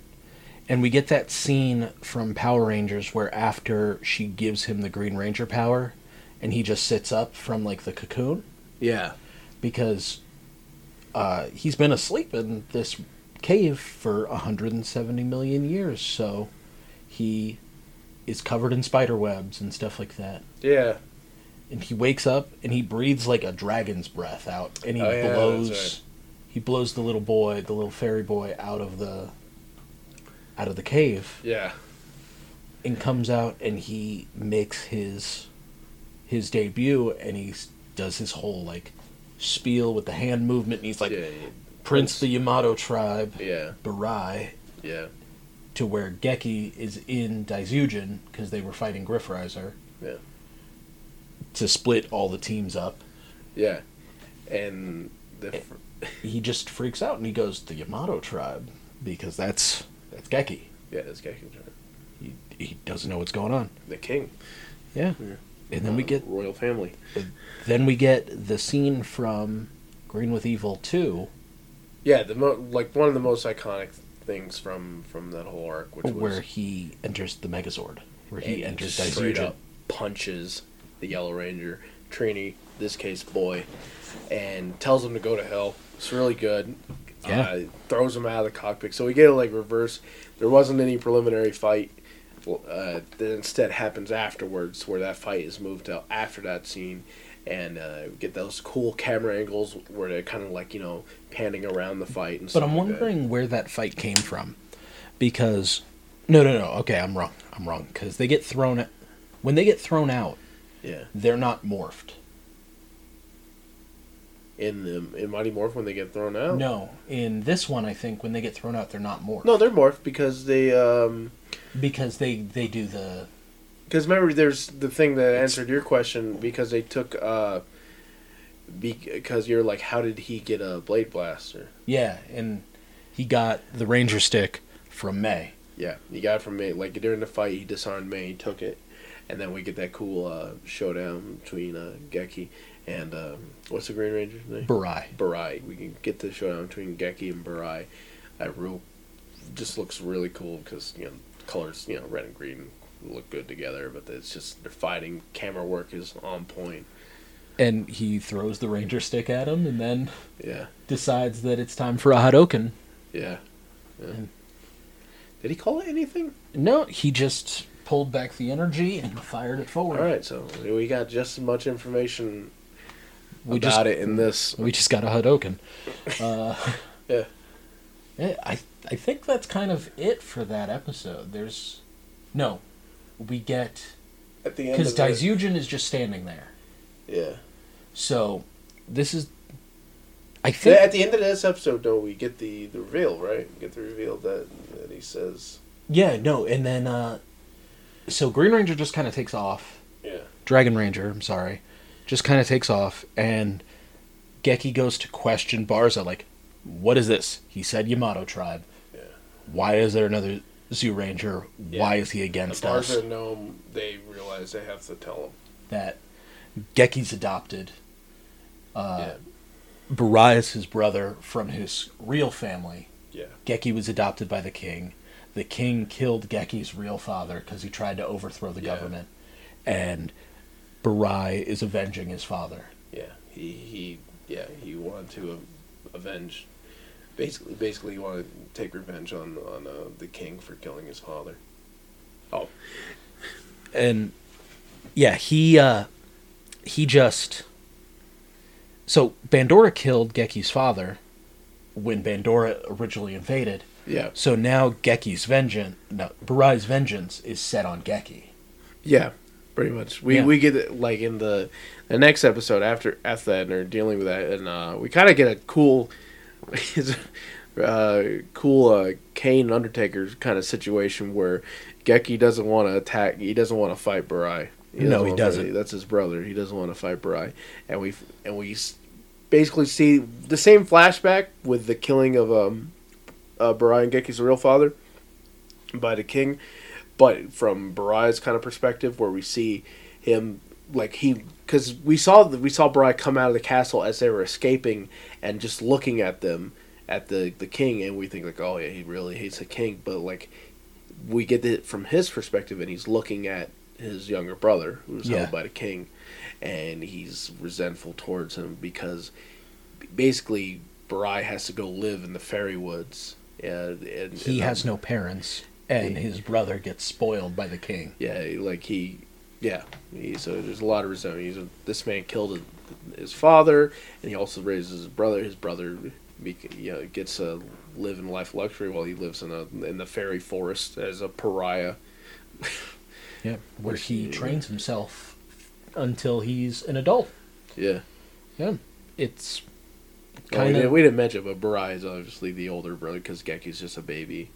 Speaker 1: and we get that scene from Power Rangers where after she gives him the Green Ranger power, and he just sits up from like the cocoon
Speaker 2: Yeah.
Speaker 1: because uh, he's been asleep in this cave for 170 million years, so he is covered in spider webs and stuff like that.
Speaker 2: Yeah.
Speaker 1: And he wakes up and he breathes like a dragon's breath out, and he
Speaker 2: Oh, yeah,
Speaker 1: blows.
Speaker 2: right.
Speaker 1: He blows the little boy, the little fairy boy, out of the out of the cave,
Speaker 2: Yeah.
Speaker 1: and comes out and he makes his his debut, and he does his whole like spiel with the hand movement, and he's like
Speaker 2: yeah.
Speaker 1: Prince the Yamato tribe,
Speaker 2: Yeah.
Speaker 1: Burai,
Speaker 2: Yeah.
Speaker 1: to where Geki is in Daizujin because they were fighting Griffozer.
Speaker 2: Yeah.
Speaker 1: To split all the teams up.
Speaker 2: Yeah. And the fr-
Speaker 1: He just freaks out and he goes, the Yamato tribe, because that's that's Geki.
Speaker 2: yeah, guy can
Speaker 1: He, he doesn't know what's going on.
Speaker 2: the king.
Speaker 1: Yeah.
Speaker 2: Yeah.
Speaker 1: And then we
Speaker 2: Uh,
Speaker 1: get
Speaker 2: royal family.
Speaker 1: then we get the scene from Green with Evil 2
Speaker 2: Yeah, the mo- like one of the most iconic things from from that whole arc, which was
Speaker 1: where he enters the Megazord. Where he enters
Speaker 2: straight up punches the Yellow Ranger, Trini, this case boy, and tells him to go to hell. It's really good.
Speaker 1: Yeah.
Speaker 2: Uh, throws him out of the cockpit. So we get a like reverse. There wasn't any preliminary fight. Uh, that instead happens afterwards, where that fight is moved out after that scene, and uh, get those cool camera angles where they're kind of like you know panning around the fight and stuff. But.
Speaker 1: I'm
Speaker 2: like that.
Speaker 1: wondering where that fight came from, because no, no, no. Okay, I'm wrong. I'm wrong because they get thrown. At, when they get thrown out,
Speaker 2: Yeah,
Speaker 1: they're not morphed.
Speaker 2: In the in Mighty Morph when they get thrown out.
Speaker 1: No, in this one, I think when they get thrown out, they're not morphed.
Speaker 2: no, they're morphed because they um
Speaker 1: because they they do the
Speaker 2: Because remember, there's the thing that answered your question because they took uh, because you're like, how did he get a blade blaster?
Speaker 1: yeah, and he got the ranger stick from May.
Speaker 2: Yeah, he got it from May. Like during the fight, he disarmed May, he took it, and then we get that cool uh, showdown between uh, Geki and um, what's the Green Ranger's name?
Speaker 1: Burai.
Speaker 2: Burai. We can get the showdown between Geki and Burai. That real just looks really cool because you know colors, you know, red and green look good together, but it's just they're fighting. Camera work is on point.
Speaker 1: And he throws the ranger stick at him, and then
Speaker 2: Yeah.
Speaker 1: decides that it's time for a Hadoken.
Speaker 2: Yeah. yeah.
Speaker 1: And-
Speaker 2: Did he call it anything?
Speaker 1: No, he just pulled back the energy and fired it forward.
Speaker 2: All right, so we got just as much information
Speaker 1: we
Speaker 2: about
Speaker 1: just
Speaker 2: it in this.
Speaker 1: we just got a Hadoken. Uh,
Speaker 2: Yeah.
Speaker 1: I I think that's kind of it for that episode. There's no, we get
Speaker 2: At the end,
Speaker 1: because Daizujin is just standing there.
Speaker 2: Yeah.
Speaker 1: So this is, I think,
Speaker 2: At the end of this episode, though, we get the, the reveal, right? We get the reveal that that he says.
Speaker 1: yeah, no, and then uh, so Green Ranger just kind of takes off.
Speaker 2: Yeah.
Speaker 1: Dragon Ranger, I'm sorry, just kind of takes off, and Geki goes to question Barza, like, what is this? He said Yamato tribe.
Speaker 2: Yeah.
Speaker 1: Why is there another Zyuranger?
Speaker 2: Yeah.
Speaker 1: Why is he
Speaker 2: The
Speaker 1: against us?
Speaker 2: Barza Gnome, they realize they have to tell him.
Speaker 1: That Geki's adopted. Uh,
Speaker 2: yeah.
Speaker 1: Burai is his brother from his real family.
Speaker 2: Yeah.
Speaker 1: Geki was adopted by the king. The king killed Geki's real father because he tried to overthrow the
Speaker 2: Yeah.
Speaker 1: government. And Burai is avenging his father.
Speaker 2: Yeah. He, he yeah, he wanted to avenge. Basically, basically, he wanted to take revenge on on uh, the king for killing his father. Oh,
Speaker 1: and yeah, he uh he just so Bandora killed Geki's father when Bandora originally invaded.
Speaker 2: yeah,
Speaker 1: So now Geki's vengeance, no, Burai's vengeance is set on Geki.
Speaker 2: yeah, pretty much. We
Speaker 1: Yeah.
Speaker 2: we get it, like in the the next episode after after that, and they're dealing with that, and uh, we kind of get a cool. uh, cool uh, Kane Undertaker kind of situation where Geki doesn't want to attack. He doesn't want to fight Burai.
Speaker 1: No, he doesn't.
Speaker 2: fight- That's his brother. He doesn't want to fight Burai, and we and we basically see the same flashback with the killing of um, uh, Burai and Geki's real father by the king, but from Burai's kind of perspective, where we see him like he because we saw we saw Burai come out of the castle as they were escaping and just looking at them at the the king, and we think like, oh yeah, he really hates the king, but like we get it from his perspective, and he's looking at his younger brother who's
Speaker 1: Yeah.
Speaker 2: held by the king, and he's resentful towards him because basically Burai has to go live in the fairy woods. And, and
Speaker 1: He
Speaker 2: and,
Speaker 1: has
Speaker 2: um,
Speaker 1: no parents, and his brother gets spoiled by the king.
Speaker 2: Yeah, like he, yeah. He, so there's a lot of resentment. He's this man killed his father, and he also raises his brother. His brother, you know, gets to live in life luxury while he lives in a in the fairy forest as a pariah.
Speaker 1: Yeah, where he trains himself until he's an adult.
Speaker 2: Yeah,
Speaker 1: Yeah, it's
Speaker 2: Well, we,
Speaker 1: kind
Speaker 2: didn't,
Speaker 1: of
Speaker 2: we didn't mention, but Burai is obviously the older brother because Geki's just a baby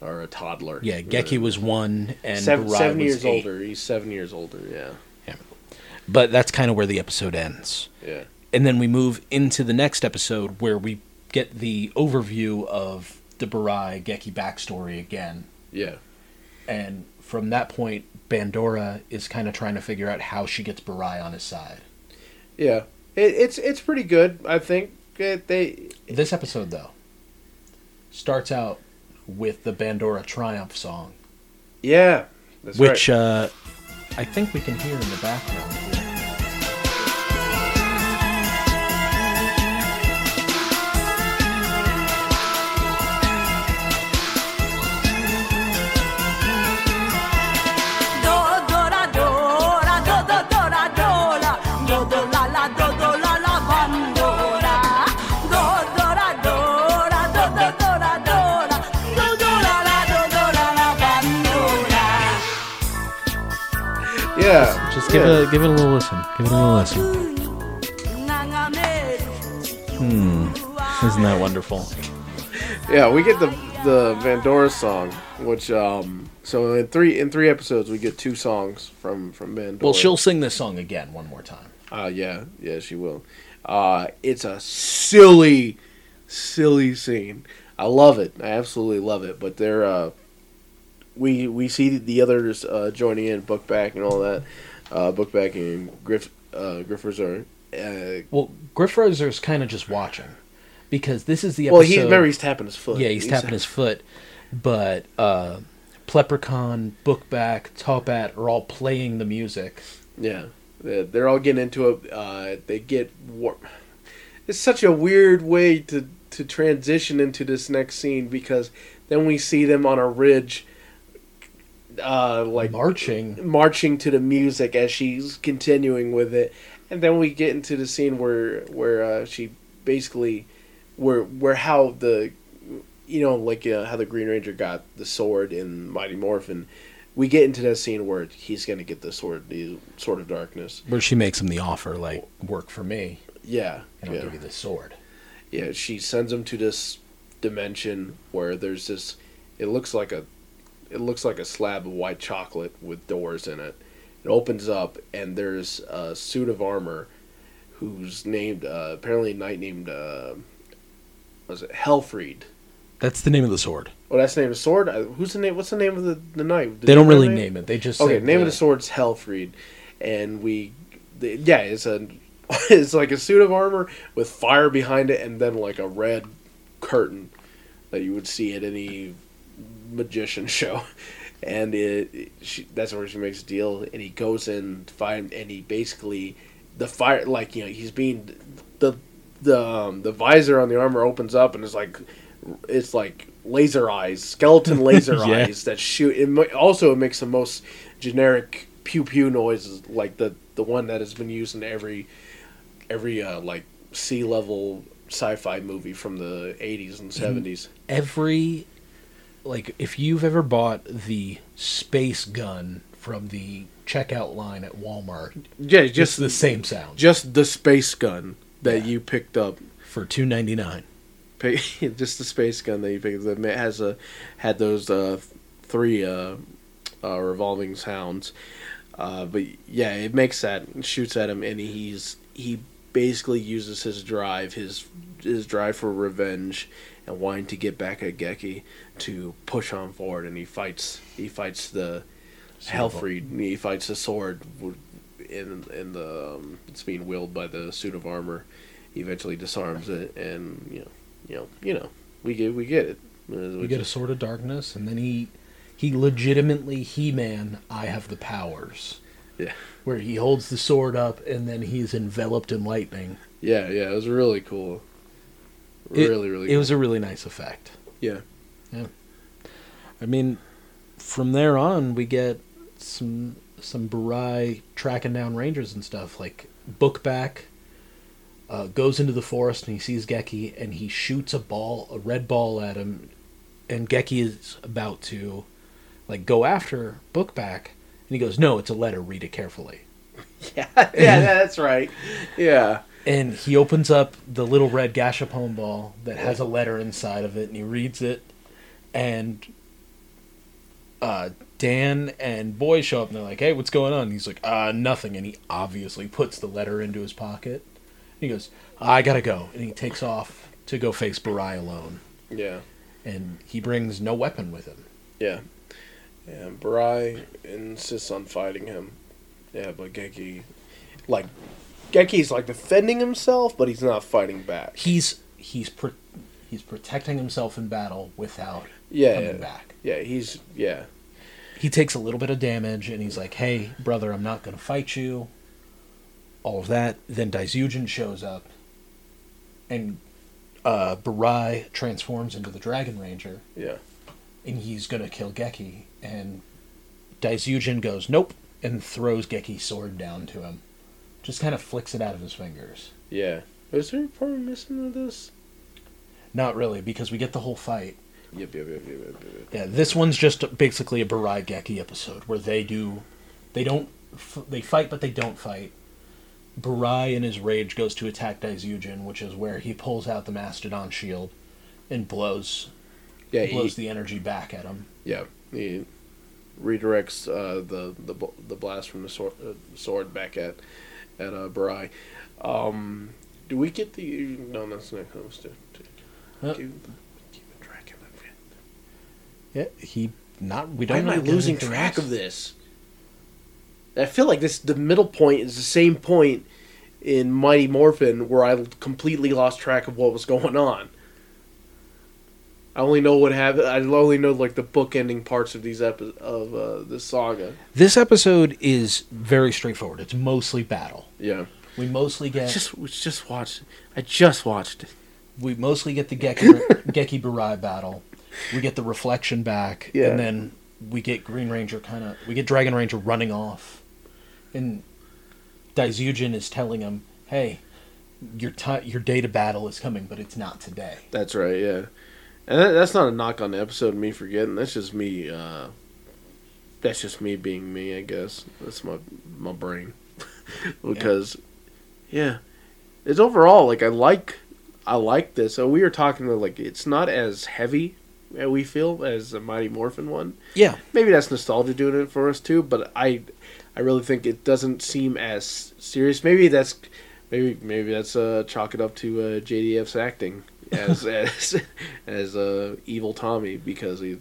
Speaker 2: or a toddler.
Speaker 1: yeah. Geki was one, and
Speaker 2: seven,
Speaker 1: Burai
Speaker 2: seven
Speaker 1: was
Speaker 2: years
Speaker 1: eight.
Speaker 2: older. He's seven years older. Yeah,
Speaker 1: But that's kind of where the episode ends.
Speaker 2: yeah,
Speaker 1: and then we move into the next episode where we get the overview of the Burai Geki backstory again.
Speaker 2: yeah,
Speaker 1: And from that point, Bandora is kind of trying to figure out how she gets Burai on his side.
Speaker 2: yeah. It, it's it's pretty good. I think it, they
Speaker 1: This episode, though, starts out with the Bandora Triumph song,
Speaker 2: yeah. That's
Speaker 1: which
Speaker 2: right.
Speaker 1: uh, I think we can hear in the background. Here. Give it a, give it a little listen. Give it a little listen.
Speaker 3: Hmm.
Speaker 1: Isn't that wonderful?
Speaker 2: Yeah, we get the the Bandora song, which um so in three in three episodes we get two songs from from Bandora.
Speaker 1: Well, she'll sing this song again one more time.
Speaker 2: uh yeah, yeah, she will. Uh it's a silly silly scene. I love it. I absolutely love it, but they're uh we we see the others uh joining in Bookback, and all that. Uh Bookback and Griff uh Griffers are uh
Speaker 1: Well, Griffozer's kind of just watching because this is the episode.
Speaker 2: well, he's remember he's tapping his foot.
Speaker 1: yeah, he's, tapping his foot, but uh, Pleprechuan, Bookback, Totpat are all playing the music.
Speaker 2: Yeah, they're, they're all getting into it. Uh, they get war- It's such a weird way to to transition into this next scene because then we see them on a ridge, uh, like
Speaker 1: marching.
Speaker 2: marching to the music as she's continuing with it, and then we get into the scene where where uh, she basically where where how the you know like uh, how the Green Ranger got the sword in Mighty Morphin. We get into that scene where he's gonna get the sword, the sword of darkness.
Speaker 1: Where she makes him the offer, like work for me,
Speaker 2: Yeah,
Speaker 1: and I'll
Speaker 2: yeah,
Speaker 1: give you the sword.
Speaker 2: yeah. She sends him to this dimension where there's this. It looks like a, it looks like a slab of white chocolate with doors in it. It opens up and there's a suit of armor, who's named uh, apparently a knight named uh, was it Helfried?
Speaker 1: That's the name of the sword.
Speaker 2: Oh, that's the name of the sword. Who's the name? What's the name of the the knight? Did
Speaker 1: They don't really name it. They just
Speaker 2: Okay, name of
Speaker 1: the-
Speaker 2: the sword's Helfried, and we, the, yeah, it's a, it's like a suit of armor with fire behind it, and then like a red curtain that you would see at any magician show, and it, she, that's where she makes a deal, and he goes in to find, and he basically, the fire, like you know, he's being, the the um, the visor on the armor opens up, and it's like, it's like laser eyes, skeleton laser
Speaker 1: Yeah.
Speaker 2: eyes that shoot. It also it makes the most generic pew pew noises, like the the one that has been used in every every uh, like sea level sci-fi movie from the 80s and 70s.
Speaker 1: every like if you've ever bought the space gun from the checkout line at Walmart,
Speaker 2: Yeah,
Speaker 1: just the same sound
Speaker 2: just the space gun that
Speaker 1: Yeah.
Speaker 2: you picked up.
Speaker 1: for two ninety nine.
Speaker 2: just the space gun that you pick that ma- has a had those uh, three uh, uh, revolving sounds. Uh, but yeah, it makes that shoots at him, and he's he basically uses his drive, his his drive for revenge, and wanting to get back at Geki to push on forward, and he fights he fights the Hellfried, he fights the sword in in the um, it's being wielded by the suit of armor. He eventually disarms it, and you know, you know, you know, we get we get it. Uh,
Speaker 1: We get a sword of darkness, and then he he legitimately He Man. I have the powers.
Speaker 2: Yeah.
Speaker 1: Where he holds the sword up, and then he's enveloped in lightning.
Speaker 2: Yeah, yeah, it was really cool.
Speaker 1: It-
Speaker 2: Really, really.
Speaker 1: It
Speaker 2: cool.
Speaker 1: was a really nice effect.
Speaker 2: Yeah.
Speaker 1: I mean, from there on, we get some some Burai tracking down rangers and stuff. Like Bookback uh, goes into the forest and he sees Geki and he shoots a ball, a red ball at him, and Geki is about to like go after Bookback, and he goes, "No, it's a letter. Read it carefully."
Speaker 2: yeah, yeah, that's right. Yeah,
Speaker 1: And he opens up the little red Gashapon ball that has a letter inside of it, and he reads it. And uh, Dan and Boy show up, and they're like, "Hey, what's going on?" And he's like, "Uh, nothing." And he obviously puts the letter into his pocket. he goes, "I gotta go," and he takes off to go face Burai alone.
Speaker 2: yeah,
Speaker 1: And he brings no weapon with him.
Speaker 2: yeah. And Burai insists on fighting him. Yeah, but Geki, like, Geki's like defending himself, but he's not fighting back.
Speaker 1: He's he's pro- he's protecting himself in battle without
Speaker 2: Yeah,
Speaker 1: coming
Speaker 2: yeah,
Speaker 1: back.
Speaker 2: yeah. He's yeah,
Speaker 1: he takes a little bit of damage and he's like, "Hey, brother, I'm not going to fight you." All of that. Then Daizujin shows up, and uh, Burai transforms into the Dragon Ranger,
Speaker 2: yeah,
Speaker 1: and he's going to kill Geki. And Daizujin goes, "Nope," and throws Geki's sword down to him. Just kind of flicks it out of his fingers.
Speaker 2: yeah. Is there a part missing with this?
Speaker 1: Not really, because we get the whole fight.
Speaker 2: Yep, yep, yep, yep, yep, yep.
Speaker 1: Yeah, this one's just basically a Burai Geki episode where they do, they don't, f- they fight but they don't fight. Burai in his rage goes to attack Daizujin, which is where he pulls out the Mastodon shield and blows
Speaker 2: Yeah,
Speaker 1: blows
Speaker 2: he,
Speaker 1: the energy back at him.
Speaker 2: yeah. He redirects uh, the the the blast from the sword, uh, sword back at at uh, Burai. Um, do we get the no? That's not close to. to
Speaker 1: Uh,
Speaker 2: do, keep track of that.
Speaker 1: Yeah, he not. We don't.
Speaker 2: am I
Speaker 1: really get
Speaker 2: losing track of this? I feel like this the middle point is the same point in Mighty Morphin where I completely lost track of what was going on. I only know what happened. I only know like the bookending parts of these epi- of uh, this saga.
Speaker 1: This episode is very straightforward. It's mostly battle.
Speaker 2: Yeah,
Speaker 1: We mostly
Speaker 2: I
Speaker 1: get
Speaker 2: just we just watched. I just watched it.
Speaker 1: we mostly get the Geki Geki Burai battle. We get the reflection back,
Speaker 2: Yeah.
Speaker 1: and then we get Green Ranger kind of we get Dragon Ranger running off, and Daizujin is telling him, "Hey, your ti your day to battle is coming, but it's not today."
Speaker 2: That's right. Yeah, and that, that's not a knock on the episode. Me forgetting. That's just me. Uh, that's just me being me. I guess that's my my brain. because, yeah. it's overall like I like I like this. So we were talking about like it's not as heavy. We feel as a Mighty Morphin one.
Speaker 1: Yeah,
Speaker 2: Maybe that's nostalgia doing it for us too. But I, I really think it doesn't seem as serious. Maybe that's, maybe maybe that's uh, chalk it up to uh, JDF's acting as as as uh, evil Tommy because he,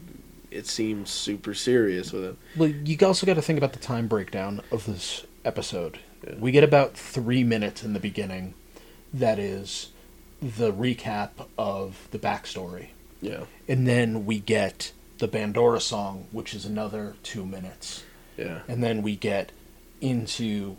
Speaker 2: it seems super serious with it.
Speaker 1: well, you also got to think about the time breakdown of this episode.
Speaker 2: Yeah.
Speaker 1: We get about three minutes in the beginning. That is the recap of the backstory.
Speaker 2: Yeah,
Speaker 1: And then we get the Bandora song, which is another two minutes.
Speaker 2: yeah,
Speaker 1: And then we get into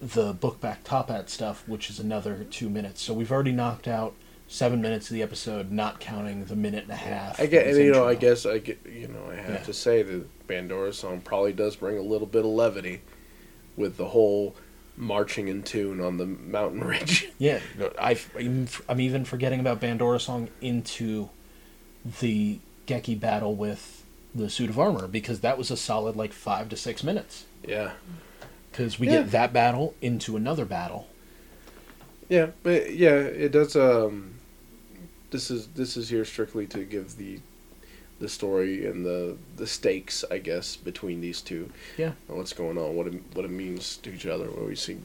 Speaker 1: the book back Totpat stuff, which is another two minutes. So we've already knocked out seven minutes of the episode, not counting the minute and a half.
Speaker 2: I get and, you know I guess I get you know I have
Speaker 1: Yeah.
Speaker 2: to say the Bandora song probably does bring a little bit of levity with the whole marching in tune on the mountain ridge.
Speaker 1: Yeah, I'm I'm even forgetting about Bandora song into the Geki battle with the suit of armor because that was a solid like five to six minutes.
Speaker 2: yeah.
Speaker 1: Because we
Speaker 2: Yeah.
Speaker 1: get that battle into another battle.
Speaker 2: Yeah, but yeah, it does. Um, this is this is here strictly to give the the story and the the stakes, I guess, between these two.
Speaker 1: Yeah.
Speaker 2: And what's going on? What it what it means to each other. What we see.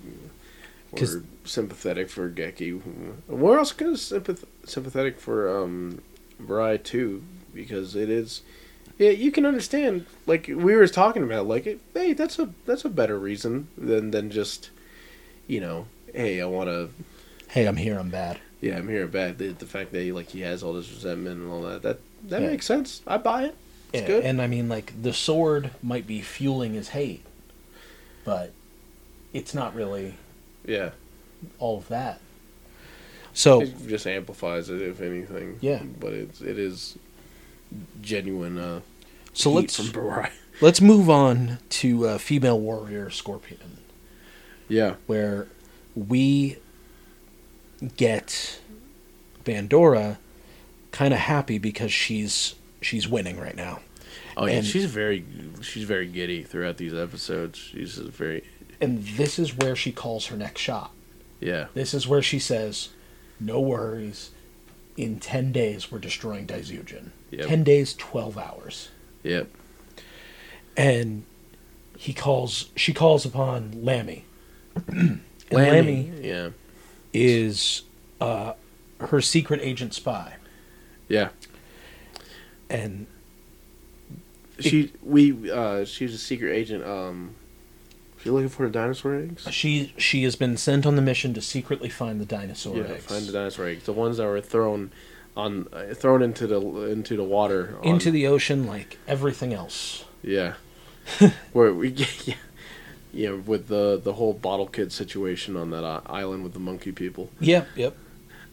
Speaker 1: 'Cause-
Speaker 2: We're sympathetic for Geki. We're also kind of sympath- sympathetic for um, Burai too, because it is. Yeah, you can understand. Like we were talking about, like, hey, that's a that's a better reason than than just, you know, hey, I want to
Speaker 1: Hey, I'm here. I'm bad.
Speaker 2: yeah, I'm here I'm bad. The, the fact that he like he has all this resentment and all that that that
Speaker 1: Yeah.
Speaker 2: makes sense. I buy it. It's
Speaker 1: Yeah,
Speaker 2: good.
Speaker 1: And I mean, like the sword might be fueling his hate, but it's not really
Speaker 2: yeah,
Speaker 1: all of that. So
Speaker 2: it just amplifies it if anything.
Speaker 1: Yeah.
Speaker 2: but it's it is genuine. Uh,
Speaker 1: so let's let's move on to uh, female warrior Scorpion,
Speaker 2: Yeah,
Speaker 1: where we get Bandora kind of happy because she's she's winning right now.
Speaker 2: oh yeah,
Speaker 1: And-
Speaker 2: she's very she's very giddy throughout these episodes. She's very
Speaker 1: And this is where she calls her next shot.
Speaker 2: yeah
Speaker 1: This is where she says, "No worries. In ten days, we're destroying Daizujin.
Speaker 2: Yep.
Speaker 1: Ten days, twelve hours."
Speaker 2: yep
Speaker 1: And he calls. She calls upon Lammy.
Speaker 2: Lammy,
Speaker 1: Lammy
Speaker 2: yeah
Speaker 1: is uh, her secret agent spy,
Speaker 2: yeah
Speaker 1: and
Speaker 2: she we uh she's a secret agent. Um, she looking for the dinosaur eggs.
Speaker 1: she she has been sent on the mission to secretly find the dinosaur
Speaker 2: Yeah,
Speaker 1: eggs.
Speaker 2: find the dinosaur eggs. The ones that were thrown on uh, thrown into the into the water. on-
Speaker 1: into the ocean like everything else.
Speaker 2: yeah. Where we yeah, yeah with the the whole bottle kid situation on that uh, island with the monkey people.
Speaker 1: Yep, yep.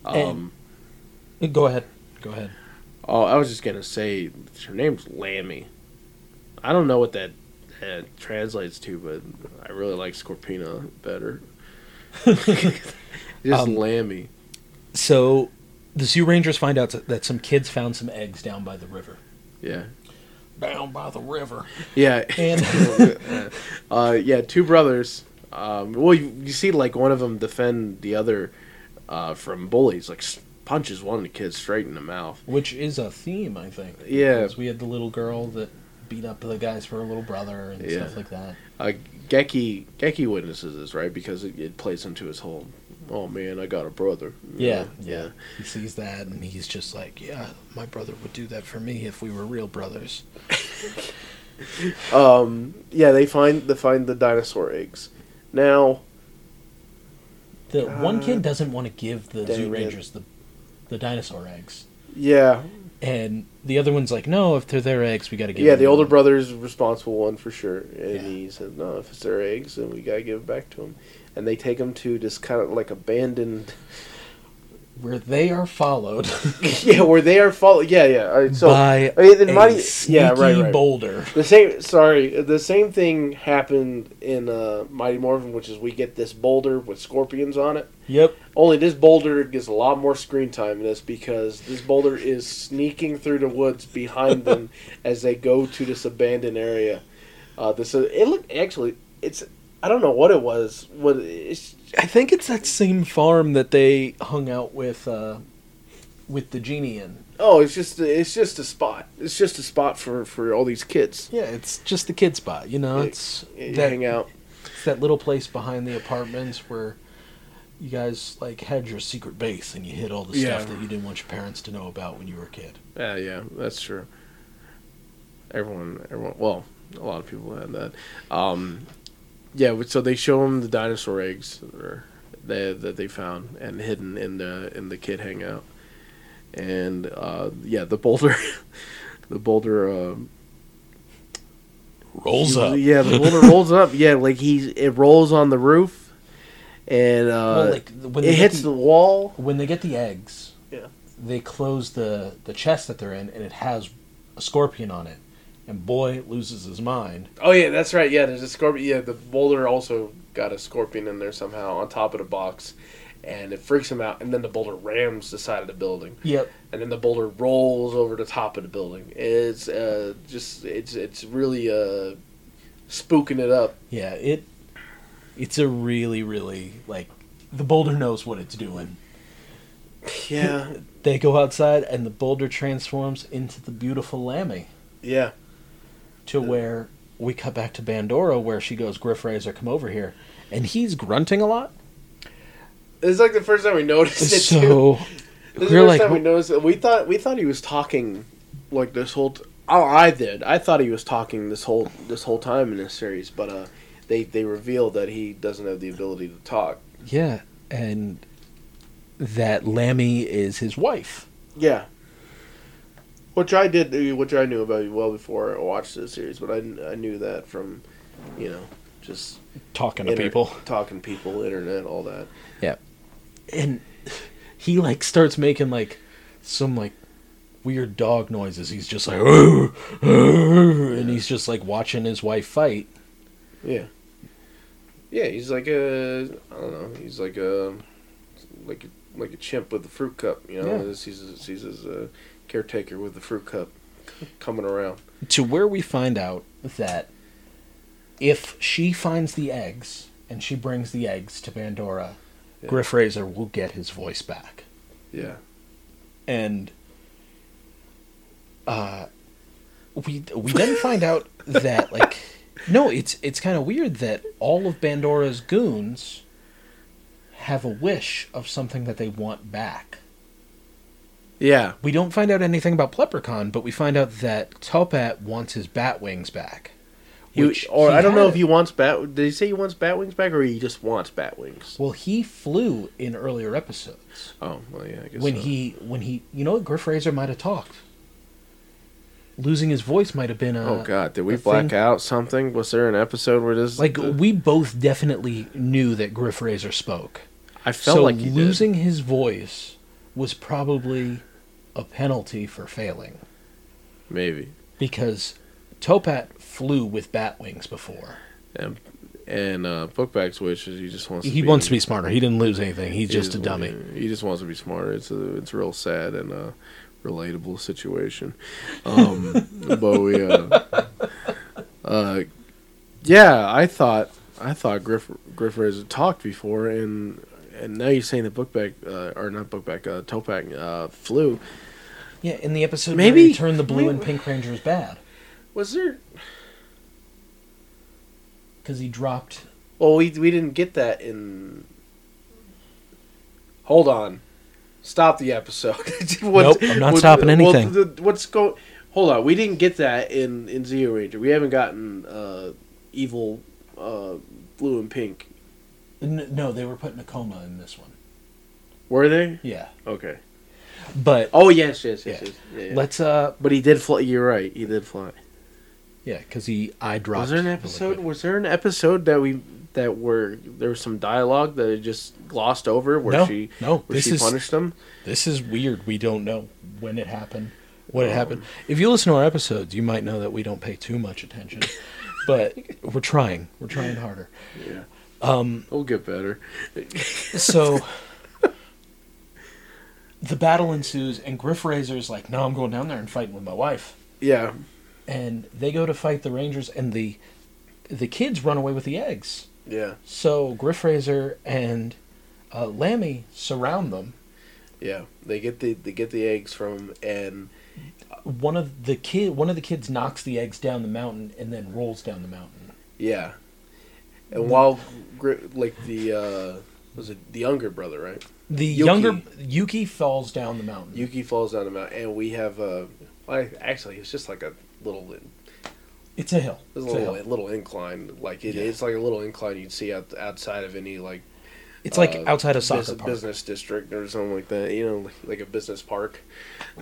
Speaker 2: Um,
Speaker 1: Go ahead. Go ahead.
Speaker 2: oh, I was just gonna say her name's Lammy. I don't know what that, that translates to, but I really like Scorpina better. just
Speaker 1: Um,
Speaker 2: Lammy.
Speaker 1: So the Zyurangers find out that some kids found some eggs down by the river.
Speaker 2: Yeah.
Speaker 1: Down by the river.
Speaker 2: Yeah.
Speaker 1: And
Speaker 2: uh, yeah, two brothers. Um, well, you, you see, like one of them defend the other uh, from bullies. Like punches one of the kids straight in the mouth.
Speaker 1: which is a theme, I think.
Speaker 2: Yeah.
Speaker 1: Because we had the little girl that beat up the guys for her little brother and
Speaker 2: Yeah.
Speaker 1: stuff like that.
Speaker 2: Uh, Geki Geki witnesses this right because it, it plays into his whole. Oh man, I got a brother. You
Speaker 1: Yeah, yeah. He sees that and he's just like, yeah, my brother would do that for me if we were real brothers.
Speaker 2: Um, yeah, they find they find the dinosaur eggs. Now,
Speaker 1: The one kid doesn't want to give the Zoo
Speaker 2: it.
Speaker 1: Rangers the the dinosaur eggs.
Speaker 2: yeah,
Speaker 1: And the other one's like, no, if they're their eggs, we got to give
Speaker 2: yeah, the older
Speaker 1: them."
Speaker 2: brother's responsible one for sure, and
Speaker 1: Yeah.
Speaker 2: he said, "No, if it's their eggs, then we gotta give it back to them." And they take them to this kind of like abandoned,
Speaker 1: Where they are followed
Speaker 2: yeah, where they are followed. Yeah, yeah. right, so
Speaker 1: by
Speaker 2: I mean, Mighty-
Speaker 1: sneaky
Speaker 2: yeah, right, right.
Speaker 1: boulder.
Speaker 2: the same. Sorry, the same thing happened in uh, Mighty Morphin, which is we get this boulder with scorpions on it.
Speaker 1: Yep.
Speaker 2: Only this boulder gets a lot more screen time in this because this boulder is sneaking through the woods behind them as they go to this abandoned area. Uh, this uh, it look actually it's I don't know what it was. What
Speaker 1: I think it's that same farm that they hung out with uh, with the genie in.
Speaker 2: oh it's just it's just a spot. It's just a spot for for all these kids.
Speaker 1: Yeah, it's just the kid spot. You know, it's
Speaker 2: You
Speaker 1: that,
Speaker 2: hang out.
Speaker 1: it's that little place behind the apartments where you guys like had your secret base and you hid all the
Speaker 2: Yeah.
Speaker 1: stuff that you didn't want your parents to know about when you were a kid.
Speaker 2: Yeah, yeah, that's true. Everyone, everyone. Well, a lot of people had that. Um, yeah, so they show them the dinosaur eggs or they, that they found and hidden in the in the kid hangout, and uh, yeah, the boulder, the boulder. Um,
Speaker 1: Rolls up.
Speaker 2: Yeah, the boulder rolls up. Yeah, like he's it rolls on the roof, and uh,
Speaker 1: Well, like when
Speaker 2: it hits
Speaker 1: the,
Speaker 2: the wall.
Speaker 1: when they get the eggs.
Speaker 2: Yeah.
Speaker 1: They close the the chest that they're in, and it has a scorpion on it. And boy loses his mind.
Speaker 2: Oh yeah, that's right. Yeah, there's a scorpion. Yeah, the boulder also got a scorpion in there somehow on top of the box, and it freaks him out. And then the boulder rams the side of the building,
Speaker 1: Yep.
Speaker 2: and then the boulder rolls over the top of the building. It's uh, just it's it's really uh, spooking it up.
Speaker 1: Yeah, it it's a really, really like the boulder knows what it's doing.
Speaker 2: Yeah,
Speaker 1: they go outside, and the boulder transforms into the beautiful Lammy.
Speaker 2: Yeah.
Speaker 1: To where we cut back to Bandora, where she goes, "Griffozer, come over here," and he's grunting a lot.
Speaker 2: It's like the first time we noticed it too. This is
Speaker 1: we're
Speaker 2: the first
Speaker 1: like,
Speaker 2: time we noticed it. We thought we thought he was talking like this whole. T- oh, I did. I thought he was talking this whole this whole time in this series, but uh, they they reveal that he doesn't have the ability to talk.
Speaker 1: yeah, and that Lammy is his wife.
Speaker 2: Yeah. Which I did, which I knew about you well before I watched the series, but I, I knew that from, you know, just
Speaker 1: talking to
Speaker 2: inter-
Speaker 1: people.
Speaker 2: talking to people, internet, all that.
Speaker 1: Yeah, and he like starts making like some like weird dog noises. He's just like, "Arr, arr," and he's just like watching his wife fight.
Speaker 2: Yeah. Yeah, he's like a I don't know. He's like a like a, like a chimp with the fruit cup. You know,
Speaker 1: Yeah.
Speaker 2: he's he's, he's his uh, caretaker with the fruit cup coming around.
Speaker 1: To where we find out that if she finds the eggs and she brings the eggs to Bandora,
Speaker 2: Yeah.
Speaker 1: Griffozer will get his voice back.
Speaker 2: Yeah.
Speaker 1: and uh we we then find out that like no it's it's kind of weird that all of Bandora's goons have a wish of something that they want back.
Speaker 2: Yeah.
Speaker 1: We don't find out anything about Pleprechuan, but we find out that Totpat wants his bat wings back.
Speaker 2: Or I don't know if he wants bat. Did he say he wants bat wings back, or he just wants bat wings?
Speaker 1: Well, he flew in earlier episodes
Speaker 2: Oh, well, yeah. I guess
Speaker 1: when
Speaker 2: so.
Speaker 1: he when he you know Griffozer might have talked. Losing his voice might have been a
Speaker 2: Oh God! Did we black
Speaker 1: thing-
Speaker 2: out something? Was there an episode where this?
Speaker 1: Like
Speaker 2: the-
Speaker 1: we both definitely knew that Griffozer spoke.
Speaker 2: I felt
Speaker 1: so
Speaker 2: like he
Speaker 1: losing his voice was probably a penalty for failing
Speaker 2: maybe.
Speaker 1: because Totpat flew with bat wings before.
Speaker 2: And and uh, Bookback's wish is he just wants. To
Speaker 1: He
Speaker 2: be,
Speaker 1: wants to be smarter. He didn't lose anything. He's
Speaker 2: he
Speaker 1: just a dummy.
Speaker 2: He just wants to be smarter. It's a it's a real sad and uh, relatable situation. Um, but we uh, uh, yeah, I thought I thought Griff Griffozer talked before, and and now you're saying that Bookback uh, or not Bookback uh, Totpat uh, flew.
Speaker 1: Yeah, in the episode
Speaker 2: Maybe-
Speaker 1: where he turned the blue
Speaker 2: maybe-
Speaker 1: and pink rangers bad
Speaker 2: Was there?
Speaker 1: because he dropped.
Speaker 2: Well, we we didn't get that in. Hold on, stop the episode.
Speaker 1: Nope, I'm not stopping anything.
Speaker 2: the- what's going? Hold on, we didn't get that in in Zyuranger. We haven't gotten uh, evil uh, blue and pink.
Speaker 1: No, they were putting a coma in this one.
Speaker 2: Were they?
Speaker 1: Yeah,
Speaker 2: Okay.
Speaker 1: But
Speaker 2: Oh yes, yes, yes.
Speaker 1: Yeah.
Speaker 2: yes. Yeah, yeah.
Speaker 1: let's uh,
Speaker 2: But he did fly. You're right. He did fly.
Speaker 1: yeah, because he I dropped.
Speaker 2: Was there an episode? Was there an episode that we that were there was some dialogue that it just glossed over where
Speaker 1: No,
Speaker 2: she
Speaker 1: no,
Speaker 2: where
Speaker 1: this
Speaker 2: she
Speaker 1: is-
Speaker 2: punished him?
Speaker 1: This is weird. We don't know when it happened, what it happened. If you listen to our episodes, you might know that we don't pay too much attention, but we're trying. We're trying harder.
Speaker 2: Yeah.
Speaker 1: Um,
Speaker 2: We'll get better.
Speaker 1: so the battle ensues, and Griffozer's like, "No, I'm going down there and fighting with my wife."
Speaker 2: Yeah.
Speaker 1: And they go to fight the Rangers, and the the kids run away with the eggs.
Speaker 2: Yeah.
Speaker 1: So Griffozer and uh, Lammy surround them.
Speaker 2: Yeah. They get the they get the eggs from and
Speaker 1: One of the kid, one of the kids knocks the eggs down the mountain and then rolls down the mountain.
Speaker 2: yeah. And while like the uh was it the younger brother, right?
Speaker 1: The
Speaker 2: Yuki.
Speaker 1: younger Yuki falls down the mountain.
Speaker 2: Yuki falls down the mountain and we have uh I actually it's just like a little
Speaker 1: It's a hill.
Speaker 2: A
Speaker 1: It's a
Speaker 2: little
Speaker 1: hill.
Speaker 2: little incline, like it,
Speaker 1: Yeah.
Speaker 2: it's like a little incline you'd see out, outside of any like
Speaker 1: It's like
Speaker 2: uh,
Speaker 1: outside a soccer
Speaker 2: bus-
Speaker 1: park.
Speaker 2: business district or something like that. You know, like, like a business park.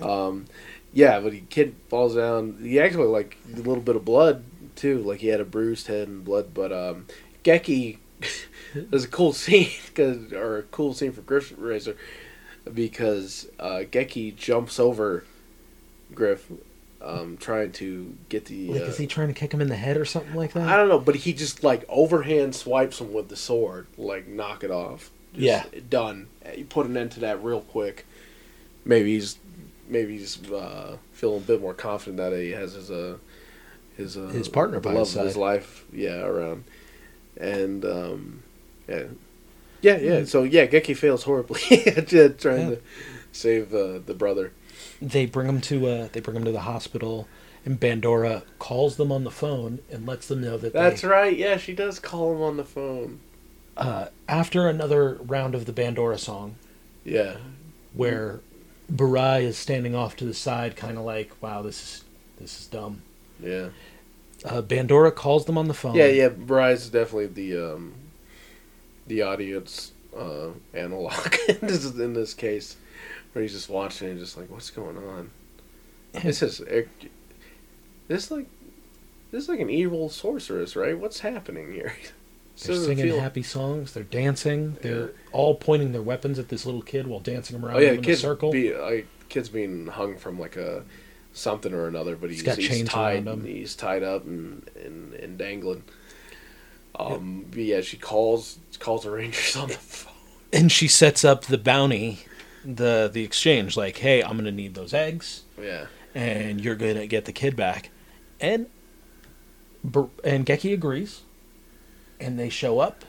Speaker 2: Um, yeah, but the kid falls down. He actually like a little bit of blood too. Like he had a bruised head and blood. But um, Geki, there's a cool scene because or a cool scene for Griffozer because uh, Geki jumps over Griff, um, trying to get the.
Speaker 1: Like,
Speaker 2: uh,
Speaker 1: is he trying to kick him in the head or something like that?
Speaker 2: I don't know, but he just like overhand swipes him with the sword, like knock it off. Just
Speaker 1: Yeah.
Speaker 2: done. You put an end to that real quick. Maybe he's maybe he's uh, feeling a bit more confident that he has his uh his uh,
Speaker 1: His partner by
Speaker 2: love
Speaker 1: his
Speaker 2: of his life, yeah, around, and um, yeah, yeah, yeah.
Speaker 1: Mm-hmm.
Speaker 2: So yeah, Geki fails horribly at trying
Speaker 1: Yeah.
Speaker 2: to save uh, the brother.
Speaker 1: they bring him to uh they bring him to the hospital and Bandora calls them on the phone and lets them know that
Speaker 2: That's
Speaker 1: they,
Speaker 2: right. Yeah, she does call him on the phone.
Speaker 1: uh, after another round of the Bandora song
Speaker 2: Yeah,
Speaker 1: where Burai is standing off to the side kind of like wow this is this is dumb
Speaker 2: yeah,
Speaker 1: uh, Bandora calls them on the phone
Speaker 2: yeah, yeah. Burai is definitely the um, the audience uh, analog in this in this case, where he's just watching and just like, what's going on? This is this like this is like an evil sorceress, right? What's happening here?
Speaker 1: They're singing
Speaker 2: feel-
Speaker 1: happy songs they're dancing they're all pointing their weapons at this little kid while dancing around
Speaker 2: Oh yeah,
Speaker 1: in a circle
Speaker 2: be like kids being hung from like a something or another, but he's,
Speaker 1: He's got
Speaker 2: he's tied.
Speaker 1: him.
Speaker 2: He's tied up and and, and dangling. Um, but yeah, she calls calls the Rangers on the phone.
Speaker 1: and she sets up the bounty the the exchange like hey I'm gonna need those eggs
Speaker 2: Yeah,
Speaker 1: and you're gonna get the kid back, and and Geki agrees, and they show up.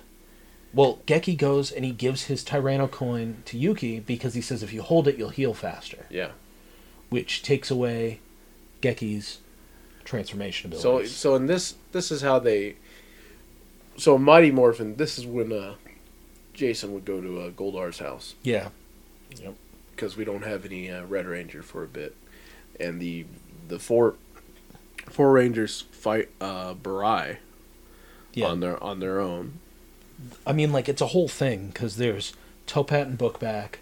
Speaker 1: Well, Geki goes and he gives his Tyranno coin to Yuki because he says if you hold it, you'll heal faster,
Speaker 2: yeah.
Speaker 1: Which takes away Geki's transformation
Speaker 2: So
Speaker 1: abilities.
Speaker 2: so in this this is how they. So Mighty Morphin, this is when uh, Jason would go to uh, Goldar's house
Speaker 1: yeah, Yep.
Speaker 2: because we don't have any uh, Red Ranger for a bit, and the the four four Rangers fight uh, Burai
Speaker 1: yeah.
Speaker 2: on their on their own.
Speaker 1: I mean, like it's a whole thing because there's Totpat and Bookback.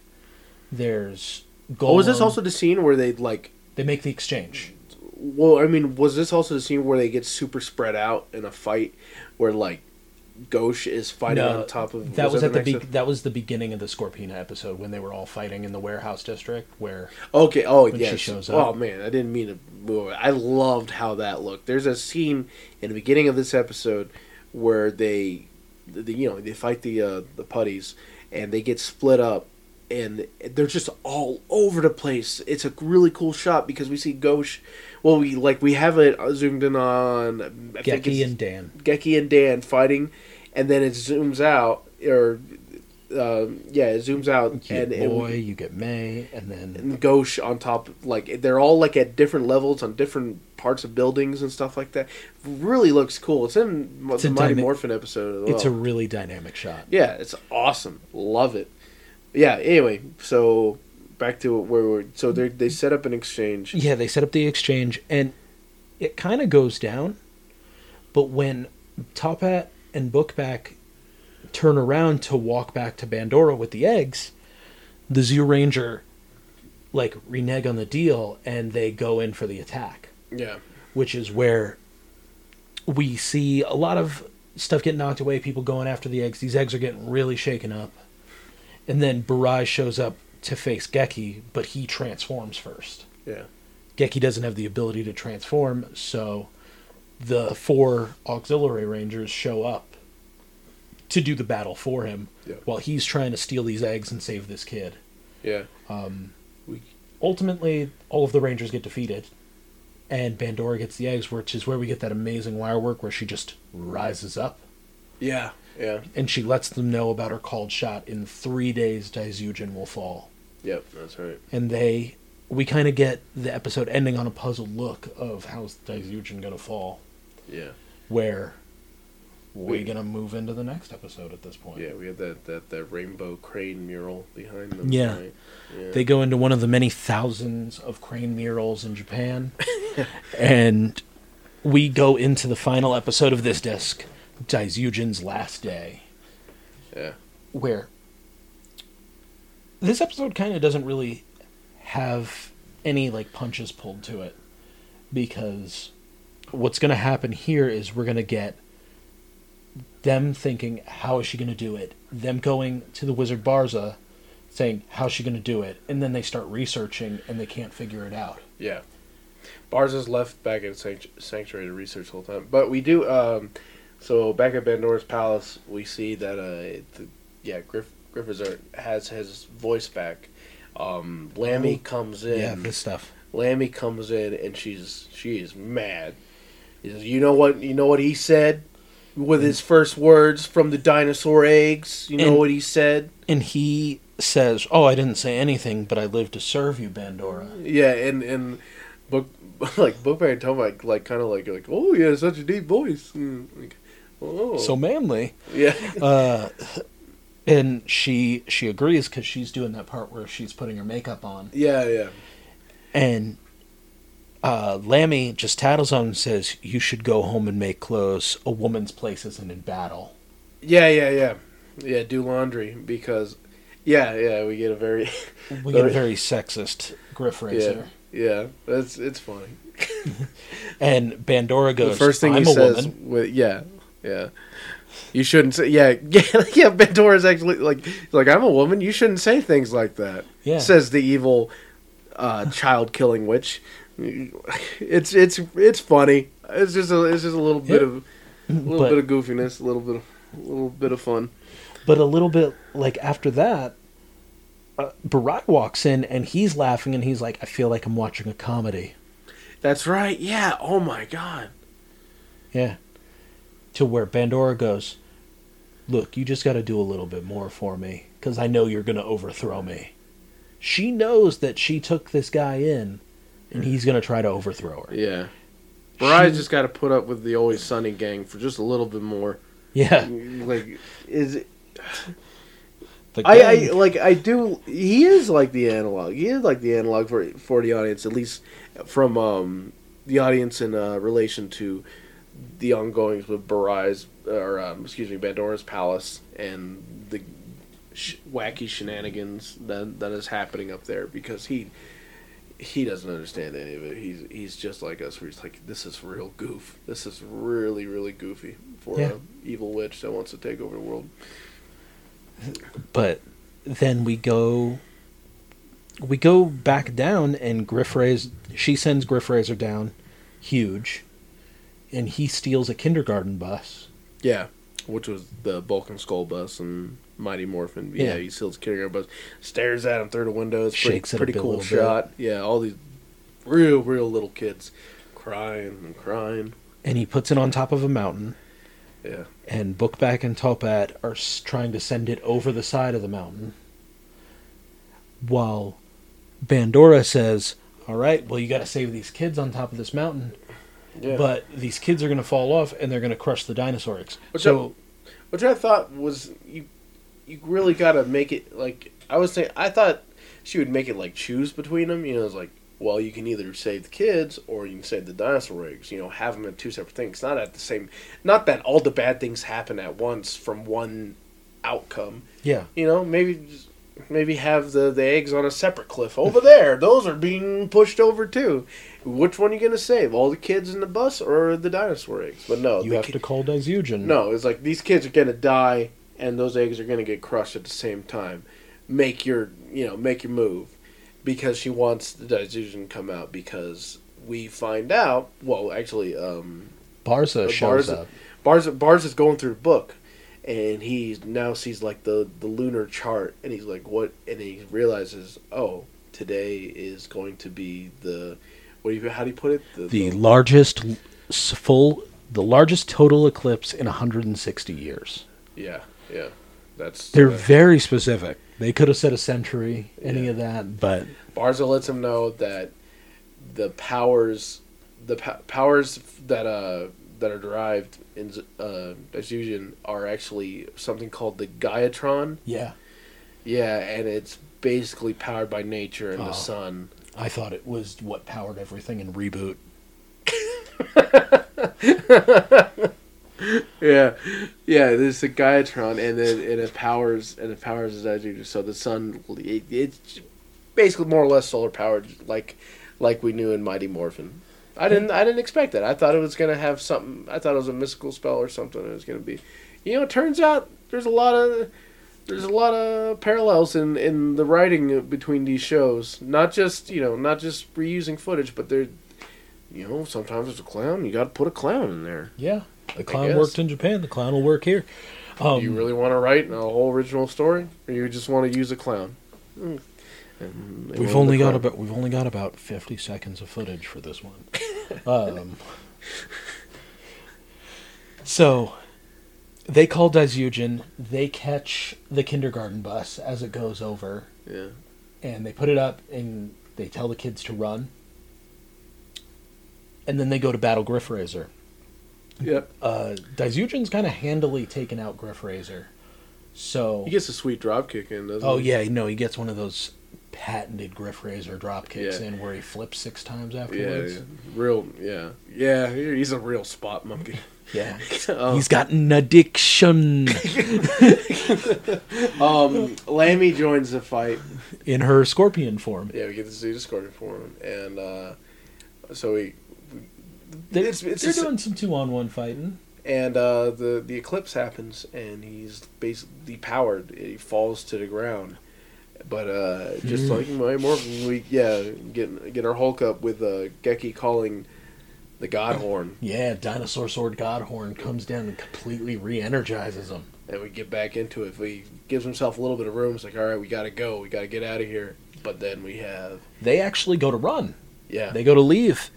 Speaker 1: There's Golem.
Speaker 2: Oh, was this also the scene where they like?
Speaker 1: They make the exchange.
Speaker 2: Well, I mean, was this also the scene where they get super spread out in a fight, where like Goushi is fighting
Speaker 1: No,
Speaker 2: on top of?
Speaker 1: that was,
Speaker 2: that
Speaker 1: at the
Speaker 2: next
Speaker 1: be- that was the beginning of the Scorpina episode when they were all fighting in the warehouse district where
Speaker 2: Okay. Oh,
Speaker 1: when she
Speaker 2: yes.
Speaker 1: shows
Speaker 2: Oh man, I didn't mean to. move it. I loved how that looked. There's a scene in the beginning of this episode where they, the, you know, they fight the uh, the putties and they get split up. And they're just all over the place. It's a really cool shot because we see Goushi. Well, we like we have it zoomed in on I
Speaker 1: Geki and Dan.
Speaker 2: Geki and Dan fighting, and then it zooms out, or um, yeah, it zooms out,
Speaker 1: You
Speaker 2: and, and
Speaker 1: Boy, you get May, and then
Speaker 2: and Goushi on top. Like they're all like at different levels on different parts of buildings and stuff like that. Really looks cool. It's in
Speaker 1: It's
Speaker 2: the Mighty Morphin episode. Well.
Speaker 1: it's a really dynamic shot.
Speaker 2: yeah, it's awesome. Love it. Yeah. Anyway, so back to where we're. So they they set up an exchange.
Speaker 1: Yeah, they set up the exchange, and it kind of goes down. But when Totpat and Bookback turn around to walk back to Bandora with the eggs, the Zyuranger like renege on the deal, and they go in for the attack.
Speaker 2: Yeah.
Speaker 1: which is where we see a lot of stuff getting knocked away, people going after the eggs. These eggs are getting really shaken up. And then Burai shows up to face Geki, but he transforms first.
Speaker 2: Yeah.
Speaker 1: Geki doesn't have the ability to transform, so the four auxiliary rangers show up to do the battle for him
Speaker 2: Yeah.
Speaker 1: while he's trying to steal these eggs and save this kid.
Speaker 2: Yeah.
Speaker 1: Um, we Ultimately, all of the rangers get defeated, and Bandora gets the eggs, which is where we get that amazing wire work where she just rises up
Speaker 2: Yeah. Yeah.
Speaker 1: and she lets them know about her called shot. In three days, Daizujin will fall,
Speaker 2: Yep. That's right.
Speaker 1: and they. We kind of get the episode ending on a puzzled look of how's Daizujin gonna fall.
Speaker 2: Yeah.
Speaker 1: Where we
Speaker 2: We-
Speaker 1: gonna move into the next episode at this point?
Speaker 2: Yeah. We had that that that rainbow crane mural behind them.
Speaker 1: Yeah.
Speaker 2: right? Yeah.
Speaker 1: They go into one of the many thousands of crane murals in Japan. and we go into the final episode of this disc, Daizujin's Last Day,
Speaker 2: Yeah.
Speaker 1: where this episode kind of doesn't really have any like punches pulled to it because what's going to happen here is we're going to get them thinking how is she going to do it them going to the wizard barza saying how's she going to do it and then they start researching and they can't figure it out
Speaker 2: Yeah. barza's left back Sanct- Sanctuary to research the whole time. But we do, um, so back at Bandora's Palace, we see that, uh, the, yeah, Griff, Griffiths has his voice back. Um, Lammy
Speaker 1: Oh,
Speaker 2: comes in.
Speaker 1: yeah this stuff
Speaker 2: Lammy comes in and she's she is mad. He says, "You know what? You know what he said with his first words from the dinosaur eggs. You know
Speaker 1: And-
Speaker 2: what he said."
Speaker 1: and he says, "Oh, I didn't say anything, but I live to serve you, Bandora."
Speaker 2: Yeah, and and book like Bookbear and Tom like like kind of like like oh yeah, such a deep voice. Mm, like, oh
Speaker 1: So manly.
Speaker 2: yeah,
Speaker 1: Uh, and she she agrees because she's doing that part where she's putting her makeup on,
Speaker 2: yeah, yeah,
Speaker 1: and uh, Lammy just tattles on and says, "You should go home and make clothes. A woman's place isn't in battle."
Speaker 2: yeah, yeah, yeah, yeah. Do laundry because yeah, yeah. We get a very
Speaker 1: We get a very sexist Griffozer.
Speaker 2: yeah. That's it's funny.
Speaker 1: And Bandora goes,
Speaker 2: the first thing
Speaker 1: I'm
Speaker 2: he
Speaker 1: a
Speaker 2: says,
Speaker 1: woman.
Speaker 2: with, yeah, yeah. You shouldn't say, yeah, yeah, yeah. Bandora's actually like, like I'm a woman. You shouldn't say things like that.
Speaker 1: Yeah.
Speaker 2: Says the evil, uh, child killing witch. It's it's it's funny. It's just a it's just a little bit
Speaker 1: Yeah.
Speaker 2: of a little
Speaker 1: But-
Speaker 2: bit of goofiness, a little bit of a little bit of fun.
Speaker 1: But a little bit like after that, uh, Burai walks in and he's laughing and he's like, I feel like I'm watching a comedy.
Speaker 2: That's right. Yeah. Oh my god.
Speaker 1: Yeah. To where Bandora goes, Look, you just got to do a little bit more for me because I know you're going to overthrow me. She knows that she took this guy in and he's going to try to overthrow her.
Speaker 2: Yeah. Mariah's
Speaker 1: She-
Speaker 2: just got to put up with the Always Sunny gang for just a little bit more.
Speaker 1: Yeah.
Speaker 2: Like, is it? I, I like I do. He is like the analog. He is like the analog for for the audience, at least from um, the audience in uh, relation to the ongoings with Burai's or um, excuse me, Bandora's palace and the sh- wacky shenanigans that that is happening up there because he he doesn't understand any of it. He's he's just like us. Where he's like, this is real goof. This is really really goofy for
Speaker 1: Yeah.
Speaker 2: a evil witch that wants to take over the world.
Speaker 1: but then we go we go back down and Griff she sends Griffozer down huge and he steals a kindergarten bus
Speaker 2: Yeah, which was the Vulcan Skull bus and Mighty Morphin. Yeah,
Speaker 1: Yeah.
Speaker 2: he steals a Kindergarten bus, stares at him through the window. It's pretty,
Speaker 1: Shakes it
Speaker 2: pretty
Speaker 1: bit-
Speaker 2: cool
Speaker 1: little bit.
Speaker 2: shot. Yeah, all these real, real little kids crying and crying.
Speaker 1: and he puts it on top of a mountain
Speaker 2: Yeah,
Speaker 1: and Bookback and Totpat are trying to send it over the side of the mountain while Bandora says all right well you got to save these kids on top of this mountain
Speaker 2: yeah.
Speaker 1: but these kids are going to fall off and they're going to crush the dinosaur eggs
Speaker 2: Which
Speaker 1: so
Speaker 2: which I thought was you. You really got to make it like I was saying. I thought she would make it like choose between them. You know, it's like. Well, you can either save the kids or you can save the dinosaur eggs. You know, have them at two separate things, not at the same. Not that all the bad things happen at once from one outcome.
Speaker 1: yeah
Speaker 2: You know, maybe just- maybe have the, the eggs on a separate cliff over there. Those are being pushed over too. Which one are you gonna save? All the kids in the bus or the dinosaur eggs? But no,
Speaker 1: you have
Speaker 2: ki-
Speaker 1: to call Daizyujin
Speaker 2: No, it's like these kids are gonna die, and those eggs are gonna get crushed at the same time. Make your you know make your move, because she wants the Daizyujin to come out because we find out. Well, actually, um,
Speaker 1: Barza
Speaker 2: Uh,
Speaker 1: shows
Speaker 2: Barza-
Speaker 1: up
Speaker 2: Bars Bars is going through the book, and he now sees like the the lunar chart, and he's like, "What?" And he realizes, "Oh, today is going to be the what do you how do you put it?
Speaker 1: the largest full the largest total eclipse in 160 years
Speaker 2: yeah yeah that's
Speaker 1: they're
Speaker 2: uh,
Speaker 1: very specific they could have said a century any
Speaker 2: Yeah.
Speaker 1: of that but
Speaker 2: Barza lets him know that the powers, the po- powers that uh that are derived in uh Fusion are actually something called the Gaiatron.
Speaker 1: yeah
Speaker 2: Yeah, and it's basically powered by nature and
Speaker 1: Oh.
Speaker 2: the sun.
Speaker 1: i thought it was what powered everything in reboot
Speaker 2: Yeah, yeah. There's the Gaiatron, and then and it powers and it powers the Fusion. So the sun, it, it's basically more or less solar powered, like like we knew in Mighty Morphin. I didn't I didn't expect that. I thought it was gonna have something. I thought it was a mystical spell or something. It was gonna be, you know. It turns out there's a lot of there's a lot of parallels in in the writing between these shows. Not just you know not just reusing footage, but they're you know sometimes there's a clown. You got to put a clown in there.
Speaker 1: yeah the clown worked in japan the clown will work here um,
Speaker 2: Do you really want to write a whole original story, or you just want to use a clown? Mm.
Speaker 1: We've only got about we've only got about 50 seconds of footage for this one um, so they call Daizyujin. They catch the kindergarten bus as it goes over,
Speaker 2: Yeah.
Speaker 1: and they put it up, and they tell the kids to run. And then they go to battle Griffozer.
Speaker 2: Yep.
Speaker 1: Uh, Daizyujin's kind of handily taken out Griffozer. So
Speaker 2: He gets a sweet drop kick in, doesn't
Speaker 1: Oh
Speaker 2: he?
Speaker 1: yeah, no, he gets one of those patented Griffozer drop kicks
Speaker 2: Yeah.
Speaker 1: in where he flips six times afterwards.
Speaker 2: yeah. Real, yeah. Yeah, he's a real spot monkey.
Speaker 1: Yeah.
Speaker 2: Um,
Speaker 1: He's got an addiction
Speaker 2: um, Lami joins the fight.
Speaker 1: in her scorpion form.
Speaker 2: Yeah, we get to see the scoring for him. And uh, so we.
Speaker 1: They,
Speaker 2: It's- it's
Speaker 1: they're
Speaker 2: a-
Speaker 1: doing some two on one fighting.
Speaker 2: And uh, the the eclipse happens, and he's basically powered. He falls to the ground, but uh, just like my Morphin, we yeah get get our Hulk up with uh, Geki calling the God Horn,
Speaker 1: Yeah, Dinosaur Sword god horn comes down and completely re energizes him.
Speaker 2: and we get back into it. If he gives himself a little bit of room, it's like all right, we gotta go, we gotta get out of here. But then we have
Speaker 1: They actually go to run.
Speaker 2: yeah,
Speaker 1: They go to leave.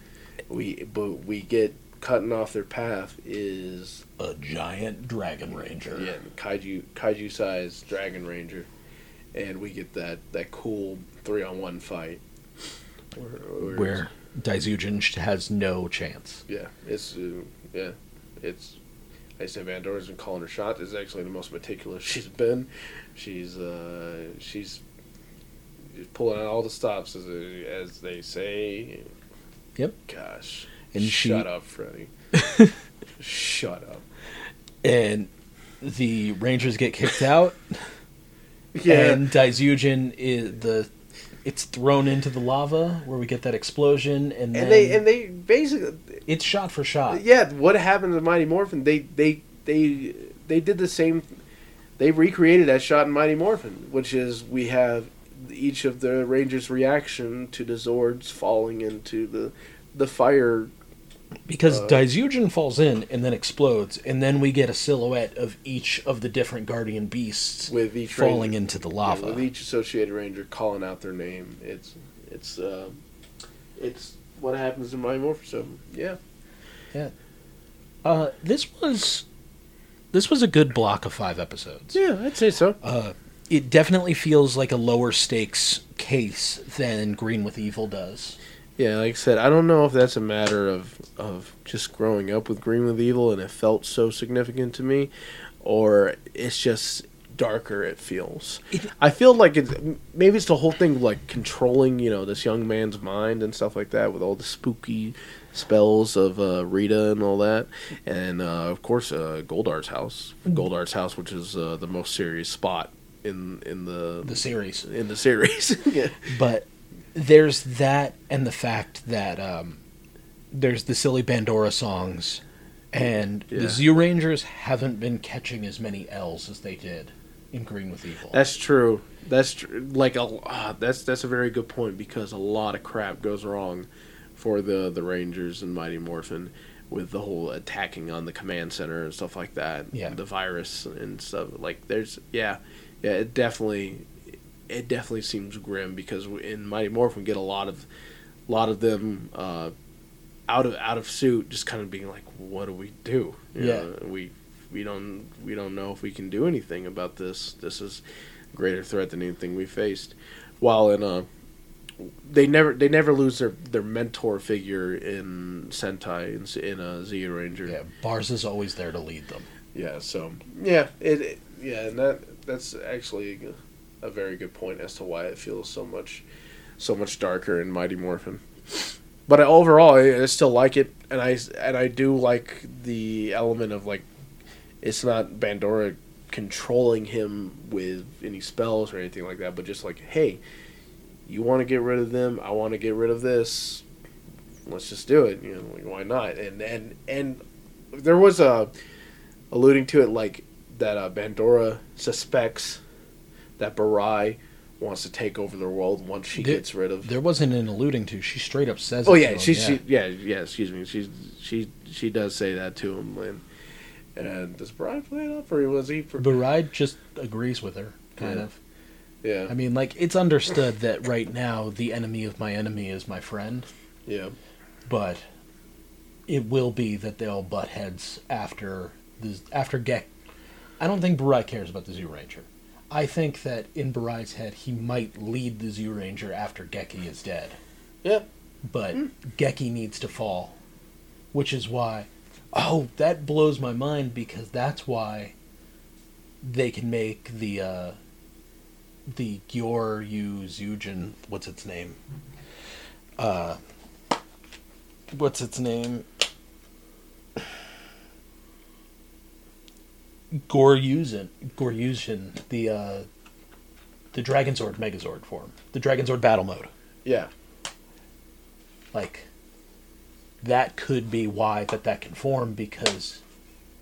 Speaker 2: we but we get cutting off their path is
Speaker 1: A giant dragon ranger.
Speaker 2: Yeah, kaiju kaiju sized dragon ranger, and we get that that cool three on one fight. Where,
Speaker 1: Where Daizyujin has no chance.
Speaker 2: yeah, it's uh, yeah, it's. I say Bandora's been calling her shot. This is actually the most meticulous she's been. She's uh she's pulling out all the stops as as they say.
Speaker 1: Yep.
Speaker 2: Gosh.
Speaker 1: And she-
Speaker 2: shut up, Freddy. shut up.
Speaker 1: And the Rangers get kicked out.
Speaker 2: Yeah.
Speaker 1: And Daizyujin is the it's thrown into the lava where we get that explosion and then
Speaker 2: and they and they basically
Speaker 1: it's shot for shot.
Speaker 2: Yeah, what happened to Mighty Morphin? They they they they did the same. They recreated that shot in Mighty Morphin, which is we have each of the Rangers' reaction to the Zords falling into the the fire.
Speaker 1: Because
Speaker 2: Uh,
Speaker 1: Daizyujin falls in and then explodes, and then we get a silhouette of each of the different guardian beasts
Speaker 2: With each
Speaker 1: falling
Speaker 2: ranger,
Speaker 1: into the
Speaker 2: yeah,
Speaker 1: lava.
Speaker 2: with each associated Ranger calling out their name. It's it's uh, it's what happens in Mighty Morphin. So yeah,
Speaker 1: uh, this was this was a good block of five episodes.
Speaker 2: yeah, I'd say so.
Speaker 1: Uh, it definitely feels like a lower stakes case than Green with Evil does.
Speaker 2: Yeah, like I said, I don't know if that's a matter of of just growing up with Green with Evil and it felt so significant to me, or it's just darker. It feels.
Speaker 1: It-
Speaker 2: I feel like it's maybe it's the whole thing like controlling, you know, this young man's mind and stuff like that with all the spooky spells of uh, Rita and all that, and uh, of course uh, Goldar's house, Goldar's house, which is uh, the most serious spot in in the
Speaker 1: The series.
Speaker 2: in the series. yeah.
Speaker 1: But there's that and the fact that um, there's the silly Bandora songs, and
Speaker 2: Yeah.
Speaker 1: the Zoo Rangers haven't been catching as many L's as they did in Green with Evil.
Speaker 2: That's true. That's tr- like a ah, that's that's a very good point because a lot of crap goes wrong for the the Rangers and Mighty Morphin with the whole attacking on the command center and stuff like that.
Speaker 1: Yeah.
Speaker 2: the virus and stuff. Like there's yeah, yeah. It definitely it definitely seems grim because in Mighty Morphin we get a lot of lot of them uh, out of out of suit, just kind of being like, what do we do? You
Speaker 1: Yeah.
Speaker 2: know, we we don't we don't know if we can do anything about this. This is a greater threat than anything we faced. While in uh they never they never lose their their mentor figure in Sentai in, in a Z Ranger.
Speaker 1: yeah, Bars is always there to lead them.
Speaker 2: Yeah, so yeah, it, it yeah, and that that's actually a very good point as to why it feels so much so much darker in Mighty Morphin. But I, overall, I, I still like it, and I and I do like the element of like it's not Bandora controlling him with any spells or anything like that, but just like, hey, you want to get rid of them, I want to get rid of this. Let's just do it. You know, like, why not? And and and there was a alluding to it like that uh, Bandora suspects that Burai wants to take over the world once she
Speaker 1: There-
Speaker 2: gets rid of.
Speaker 1: There wasn't an alluding to. She straight up says.
Speaker 2: Oh yeah, she she yeah yeah excuse me she she she does say that to him and and does Burai play it up or was he? For,
Speaker 1: Baride just agrees with her, kind
Speaker 2: Yeah.
Speaker 1: of.
Speaker 2: yeah
Speaker 1: I mean, like it's understood that right now the enemy of my enemy is my friend,
Speaker 2: yeah
Speaker 1: but it will be that they'll butt heads after the after Gek I don't think Burai cares about the Zyuranger. I think that in Burai's head, he might lead the Zyuranger after Geki is dead.
Speaker 2: Yeah.
Speaker 1: But Geki needs to fall, which is why. Oh, that blows my mind because that's why they can make the uh, the Gyoryu Zujin. What's its name? Uh, what's its name? Goryuzin, Goryuzin, the uh, the Dragon Zord Megazord form, the Dragon Zord battle mode.
Speaker 2: Yeah.
Speaker 1: Like that could be why that that can form because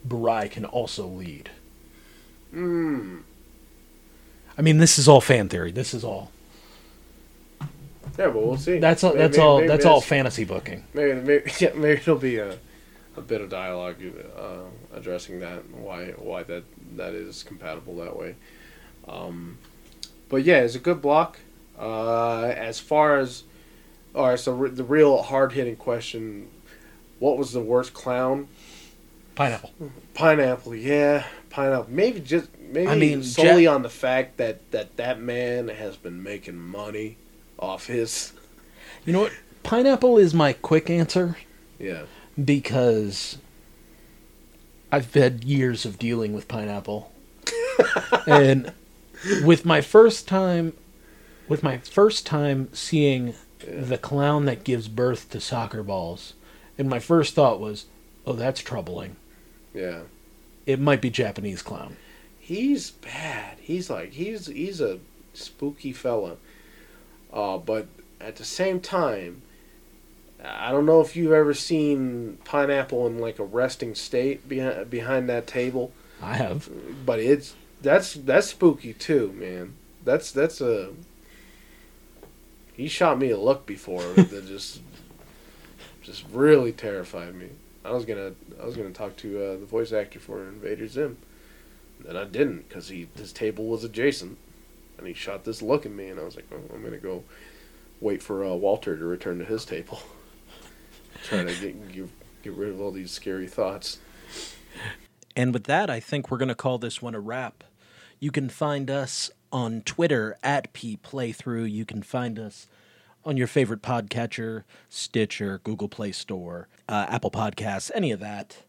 Speaker 1: Burai can also lead.
Speaker 2: Hmm.
Speaker 1: I mean, this is all fan theory. This is all.
Speaker 2: Yeah, but we'll see.
Speaker 1: That's all.
Speaker 2: Maybe-
Speaker 1: That's
Speaker 2: maybe-
Speaker 1: all.
Speaker 2: maybe
Speaker 1: That's all fantasy booking.
Speaker 2: Maybe, maybe, yeah, maybe it'll be a, a bit of dialogue uh, addressing that why why that that is compatible that way. Um, but yeah, it's a good block. Uh, as far as, all right, so re- the real hard hitting question: What was the worst clown?
Speaker 1: Pineapple.
Speaker 2: Pineapple, yeah, pineapple. Maybe just maybe
Speaker 1: I mean,
Speaker 2: solely
Speaker 1: Ja-
Speaker 2: on the fact that that that man has been making money off his
Speaker 1: You know what? Pineapple is my quick answer
Speaker 2: yeah
Speaker 1: because I've had years of dealing with pineapple. and with my first time with my first time seeing the clown that gives birth to soccer balls, and my first thought was, "Oh, that's troubling.
Speaker 2: yeah.
Speaker 1: It might be Japanese clown."
Speaker 2: he's bad. He's like he's he's a spooky fella. Uh, but at the same time, I don't know if you've ever seen pineapple in like a resting state behind behind that table,
Speaker 1: I have.
Speaker 2: but it's that's that's spooky too, man. That's that's a he shot me a look before that just just really terrified me. I was gonna I was gonna talk to uh, the voice actor for Invader Zim, and I didn't because he his table was adjacent, and he shot this look at me, and I was like, oh, I'm gonna go wait for uh, Walter to return to his table, trying to get, get get rid of all these scary thoughts.
Speaker 1: And with that, I think we're going to call this one a wrap. You can find us on Twitter at pplaythrough. You can find us on your favorite podcatcher, Stitcher, Google Play Store, uh, Apple Podcasts, any of that.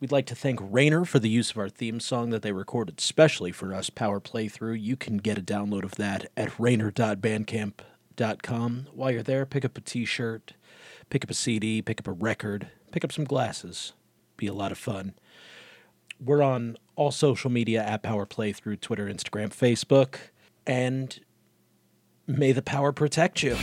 Speaker 1: We'd like to thank Rainer for the use of our theme song that they recorded specially for us, Power Playthrough. You can get a download of that at rainer.bandcamp.com. While you're there, pick up a t shirt, Pick up a CD, pick up a record, pick up some glasses. Be a lot of fun. We're on all social media at Power Play through Twitter, Instagram, Facebook, and may the power protect you.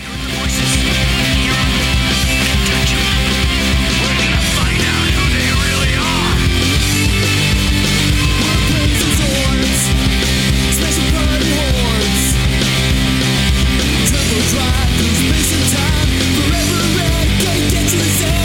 Speaker 3: You say